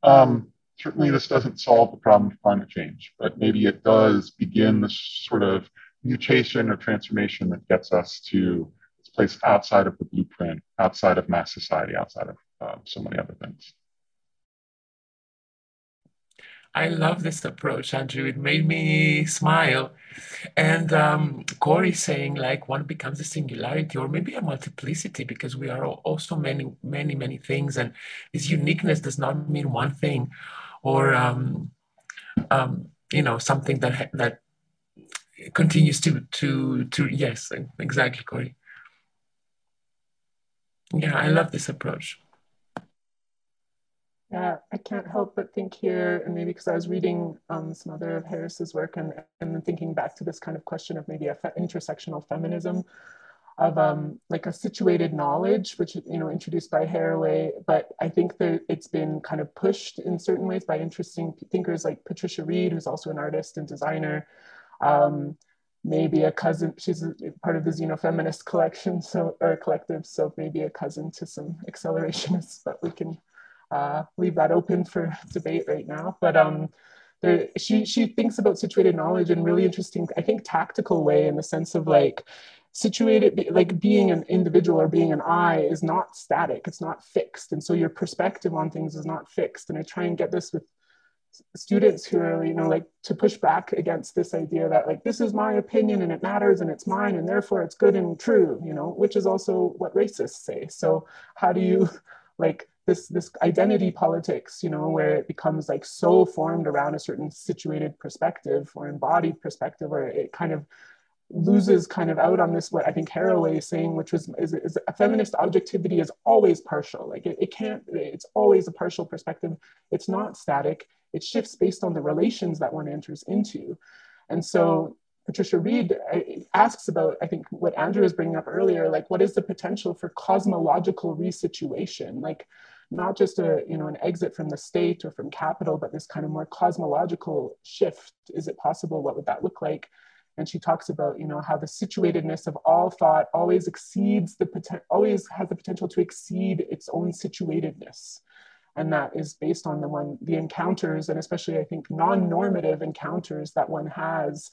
Um, certainly, this doesn't solve the problem of climate change, but maybe it does begin this sort of mutation or transformation that gets us to this place outside of the blueprint, outside of mass society, outside of uh, so many other things. I love this approach, Andrew. It made me smile. And um, Corey saying like one becomes a singularity or maybe a multiplicity because we are also many, many, many things. And this uniqueness does not mean one thing or, um, um, you know, something that, that continues to to to yes exactly Corey. Yeah, I love this approach. Yeah, I can't help but think here, and maybe because I was reading um, some other of Harris's work and, and thinking back to this kind of question of maybe a fe intersectional feminism of um, like a situated knowledge, which, you know, introduced by Haraway, but I think that it's been kind of pushed in certain ways by interesting thinkers like Patricia Reed, who's also an artist and designer, um, maybe a cousin, she's a, part of the Xenofeminist collection, so or collective, so maybe a cousin to some accelerationists, but we can uh, leave that open for debate right now. But um, there, she she thinks about situated knowledge in really interesting, I think, tactical way in the sense of like situated like being an individual or being an i is not static it's not fixed and so your perspective on things is not fixed and i try and get this with students who are you know like to push back against this idea that like this is my opinion and it matters and it's mine and therefore it's good and true you know which is also what racists say. So how do you like this this identity politics you know where it becomes like so formed around a certain situated perspective or embodied perspective where it kind of loses kind of out on this what i think haraway is saying which was is, is a feminist objectivity is always partial. Like it, it can't it's always a partial perspective. It's not static. It shifts based on the relations that one enters into. And so patricia reed asks about i think what andrew was bringing up earlier like what is the potential for cosmological resituation? Like not just a you know an exit from the state or from capital but this kind of more cosmological shift. Is it possible? What would that look like and she talks about you know how the situatedness of all thought always exceeds the potential always has the potential to exceed its own situatedness. And that is based on the one the encounters and especially i think non-normative encounters that one has.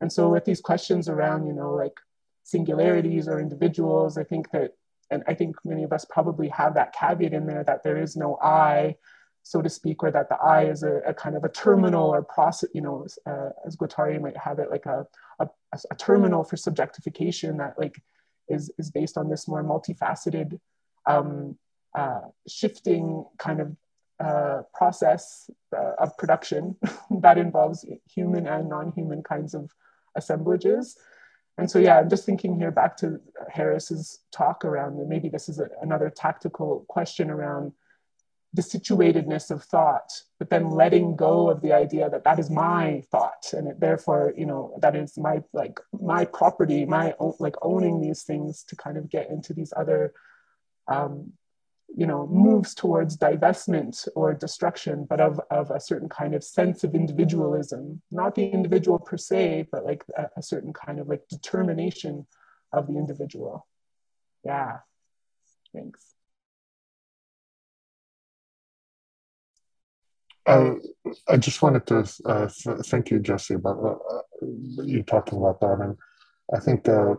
And so with these questions around you know like singularities or individuals i think that and i think many of us probably have that caveat in there that there is no i so to speak, or that the I is a, a kind of a terminal or process, you know, uh, as Guattari might have it, like a, a, a, terminal for subjectification that like is, is based on this more multifaceted, um, uh, shifting kind of uh, process uh, of production that involves human and non-human kinds of assemblages. And so, yeah, I'm just thinking here back to Harris's talk around, and maybe this is a, another tactical question around the situatedness of thought, but then letting go of the idea that that is my thought, and it, therefore, you know, that is my like my property, my own, like owning these things to kind of get into these other, um, you know, moves towards divestment or destruction, but of of a certain kind of sense of individualism, not the individual per se, but like a, a certain kind of like determination of the individual. Yeah. Thanks. Uh, I just wanted to uh, th- thank you, Jesse, about uh, you talking about that, and I think uh,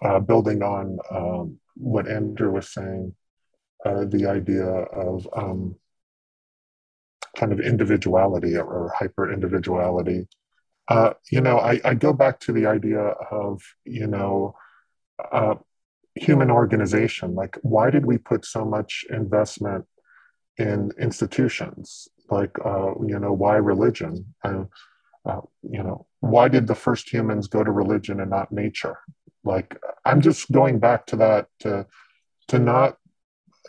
uh, building on um, what Andrew was saying, uh, the idea of um, kind of individuality or hyper individuality. you know, I, I, go back to the idea of you know human organization. Like, why did we put so much investment in institutions like uh, you know why religion? And uh, you know why did the first humans go to religion and not nature? Like i'm just going back to that to to not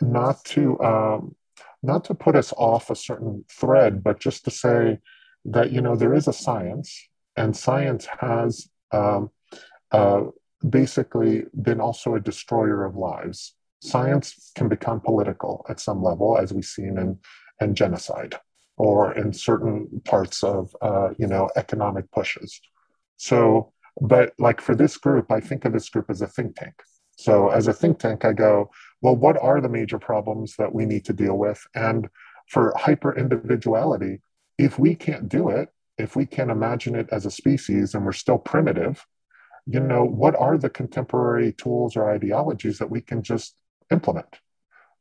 not to um, not to put us off a certain thread but just to say that you know there is a science and science has um, uh, basically been also a destroyer of lives science can become political at some level, as we've seen in, in genocide or in certain parts of uh, you know economic pushes. So, but like for this group, I think of this group as a think tank. So as a think tank, I go, well, what are the major problems that we need to deal with? And for hyper individuality, if we can't do it, if we can't imagine it as a species and we're still primitive, you know, what are the contemporary tools or ideologies that we can just implement.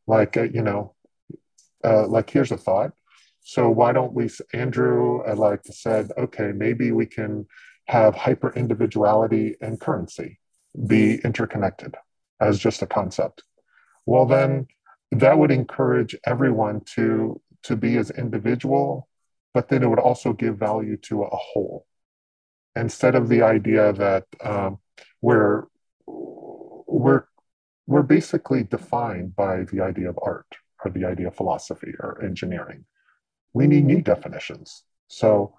Like, uh, you know, uh, like here's a thought. So why don't we, Andrew, I like to said, okay, maybe we can have hyper individuality and currency be interconnected as just a concept. Well, then that would encourage everyone to to be as individual, but then it would also give value to a whole. Instead of the idea that um, we're we're we're basically defined by the idea of art or the idea of philosophy or engineering. We need new definitions. So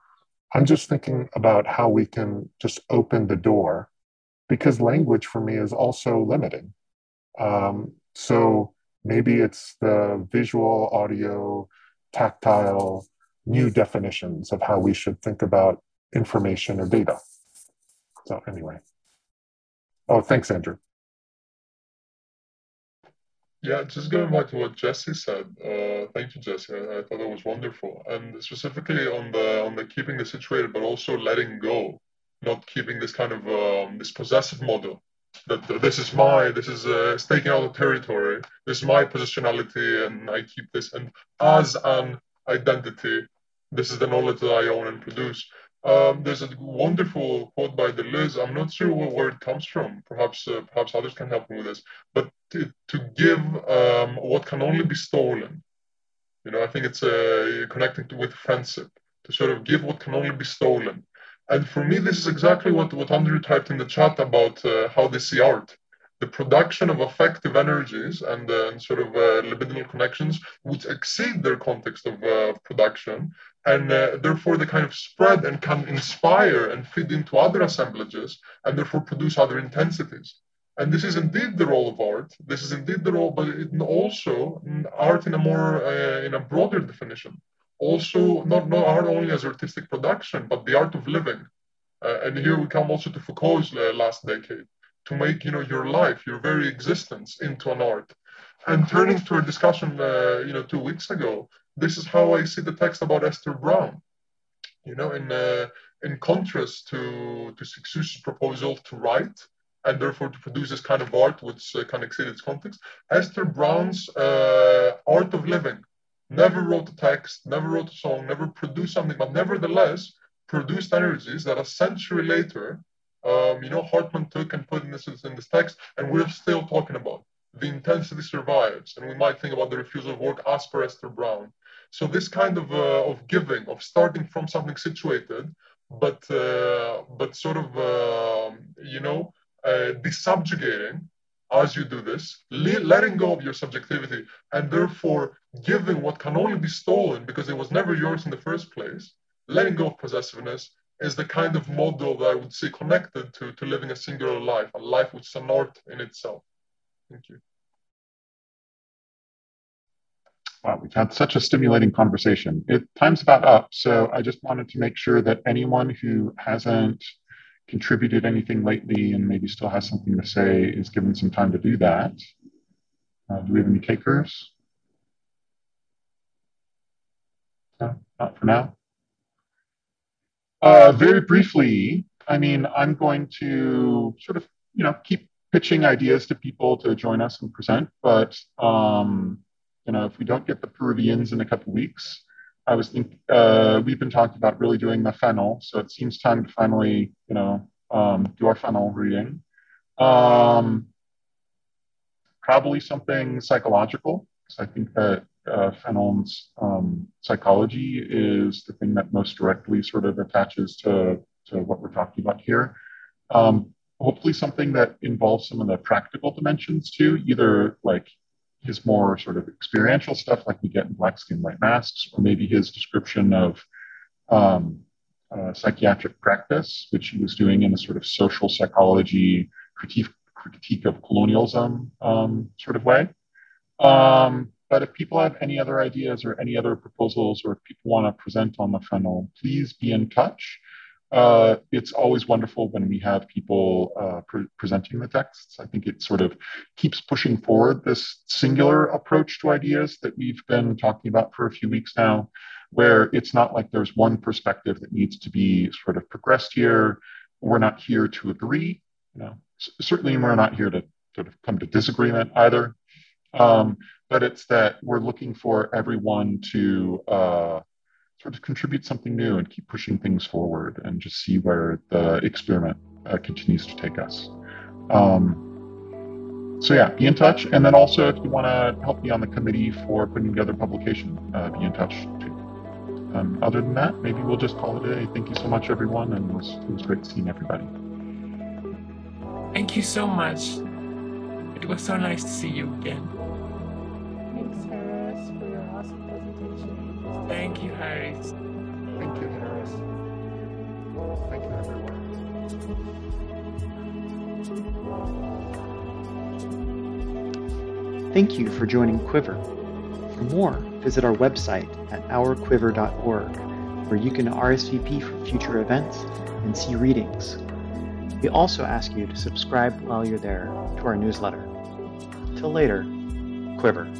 I'm just thinking about how we can just open the door because language for me is also limiting. Um, so maybe it's the visual, audio, tactile, new definitions of how we should think about information or data. So, anyway. Oh, thanks, Andrew. Yeah, just going back to what Jesse said. Uh, thank you, Jesse. I, I, thought that was wonderful, and specifically on the on the keeping the situated, but also letting go, not keeping this kind of um, this possessive model that this is my this is uh, staking out the territory. This is my positionality, and I keep this. And as an identity, this is the knowledge that I own and produce. Um, there's a wonderful quote by Deleuze. I'm not sure where it comes from. Perhaps uh, perhaps others can help me with this. But to, to give um, what can only be stolen. You know, I think it's uh, connecting to, with friendship to sort of give what can only be stolen. And for me, this is exactly what, what Andrew typed in the chat about uh, how they see art. The production of affective energies and, uh, and sort of uh, libidinal connections which exceed their context of uh, production and uh, therefore they kind of spread and can inspire and feed into other assemblages and therefore produce other intensities. And this is indeed the role of art. This is indeed the role but also art in a more uh, in a broader definition. Also not, not art only as artistic production but the art of living. Uh, and here we come also to foucault's last decade to make you know your life your very existence into an art. And turning to our discussion uh, you know two weeks ago this is how I see the text about Esther Brown. You know, in uh, in contrast to to Cixous's proposal to write and therefore to produce this kind of art which uh, can exceed its context, Esther Brown's uh, art of living. Never wrote a text, never wrote a song, never produced something, but nevertheless produced energies that a century later, um, you know, Hartman took and put in this in this text, and we're still talking about. The intensity survives, and we might think about the refusal of work as per Esther Brown. So this kind of uh, of giving, of starting from something situated, but uh, but sort of uh, you know uh, desubjugating as you do this, le- letting go of your subjectivity, and therefore giving what can only be stolen because it was never yours in the first place. Letting go of possessiveness is the kind of model that I would see connected to, to living a singular life, a life which is an art in itself. Thank you. Wow, we've had such a stimulating conversation. It time's about up, so I just wanted to make sure that anyone who hasn't contributed anything lately and maybe still has something to say is given some time to do that. Uh, do we have any takers? No, not for now. Uh, very briefly, I mean, I'm going to sort of, you know, keep pitching ideas to people to join us and present, but um, you know, if we don't get the Peruvians in a couple weeks, I was thinking uh, we've been talking about really doing the Fanon, so it seems time to finally, you know, um, do our Fanon reading. Um, probably something psychological, because I think that uh, um, psychology is the thing that most directly sort of attaches to, to what we're talking about here. Um, hopefully something that involves some of the practical dimensions too, either like his more sort of experiential stuff like we get in Black Skin, White Masks, or maybe his description of um, uh, psychiatric practice, which he was doing in a sort of social psychology critique, critique of colonialism um, sort of way. Um, but if people have any other ideas or any other proposals, or if people want to present on the Fanon, please be in touch. Uh, it's always wonderful when we have people uh, pre- presenting the texts. I think it sort of keeps pushing forward this singular approach to ideas that we've been talking about for a few weeks now, where it's not like there's one perspective that needs to be sort of progressed here. We're not here to agree. You know, certainly we're not here to sort of come to disagreement either. Um, but it's that we're looking for everyone to uh, sort of contribute something new and keep pushing things forward and just see where the experiment uh, continues to take us. Um, so yeah, be in touch. And then also, if you want to help me on the committee for putting together publication, uh, be in touch too. Um, other than that, maybe we'll just call it a day. Thank you so much, everyone, and it was, it was great seeing everybody. Thank you so much. It was so nice to see you again. Thank you, Harris. Thank you, Harris. Thank you, everyone. Thank you for joining Quiver. For more, visit our website at ourquiver.org, where you can RSVP for future events and see readings. We also ask you to subscribe while you're there to our newsletter. Till later, Quiver.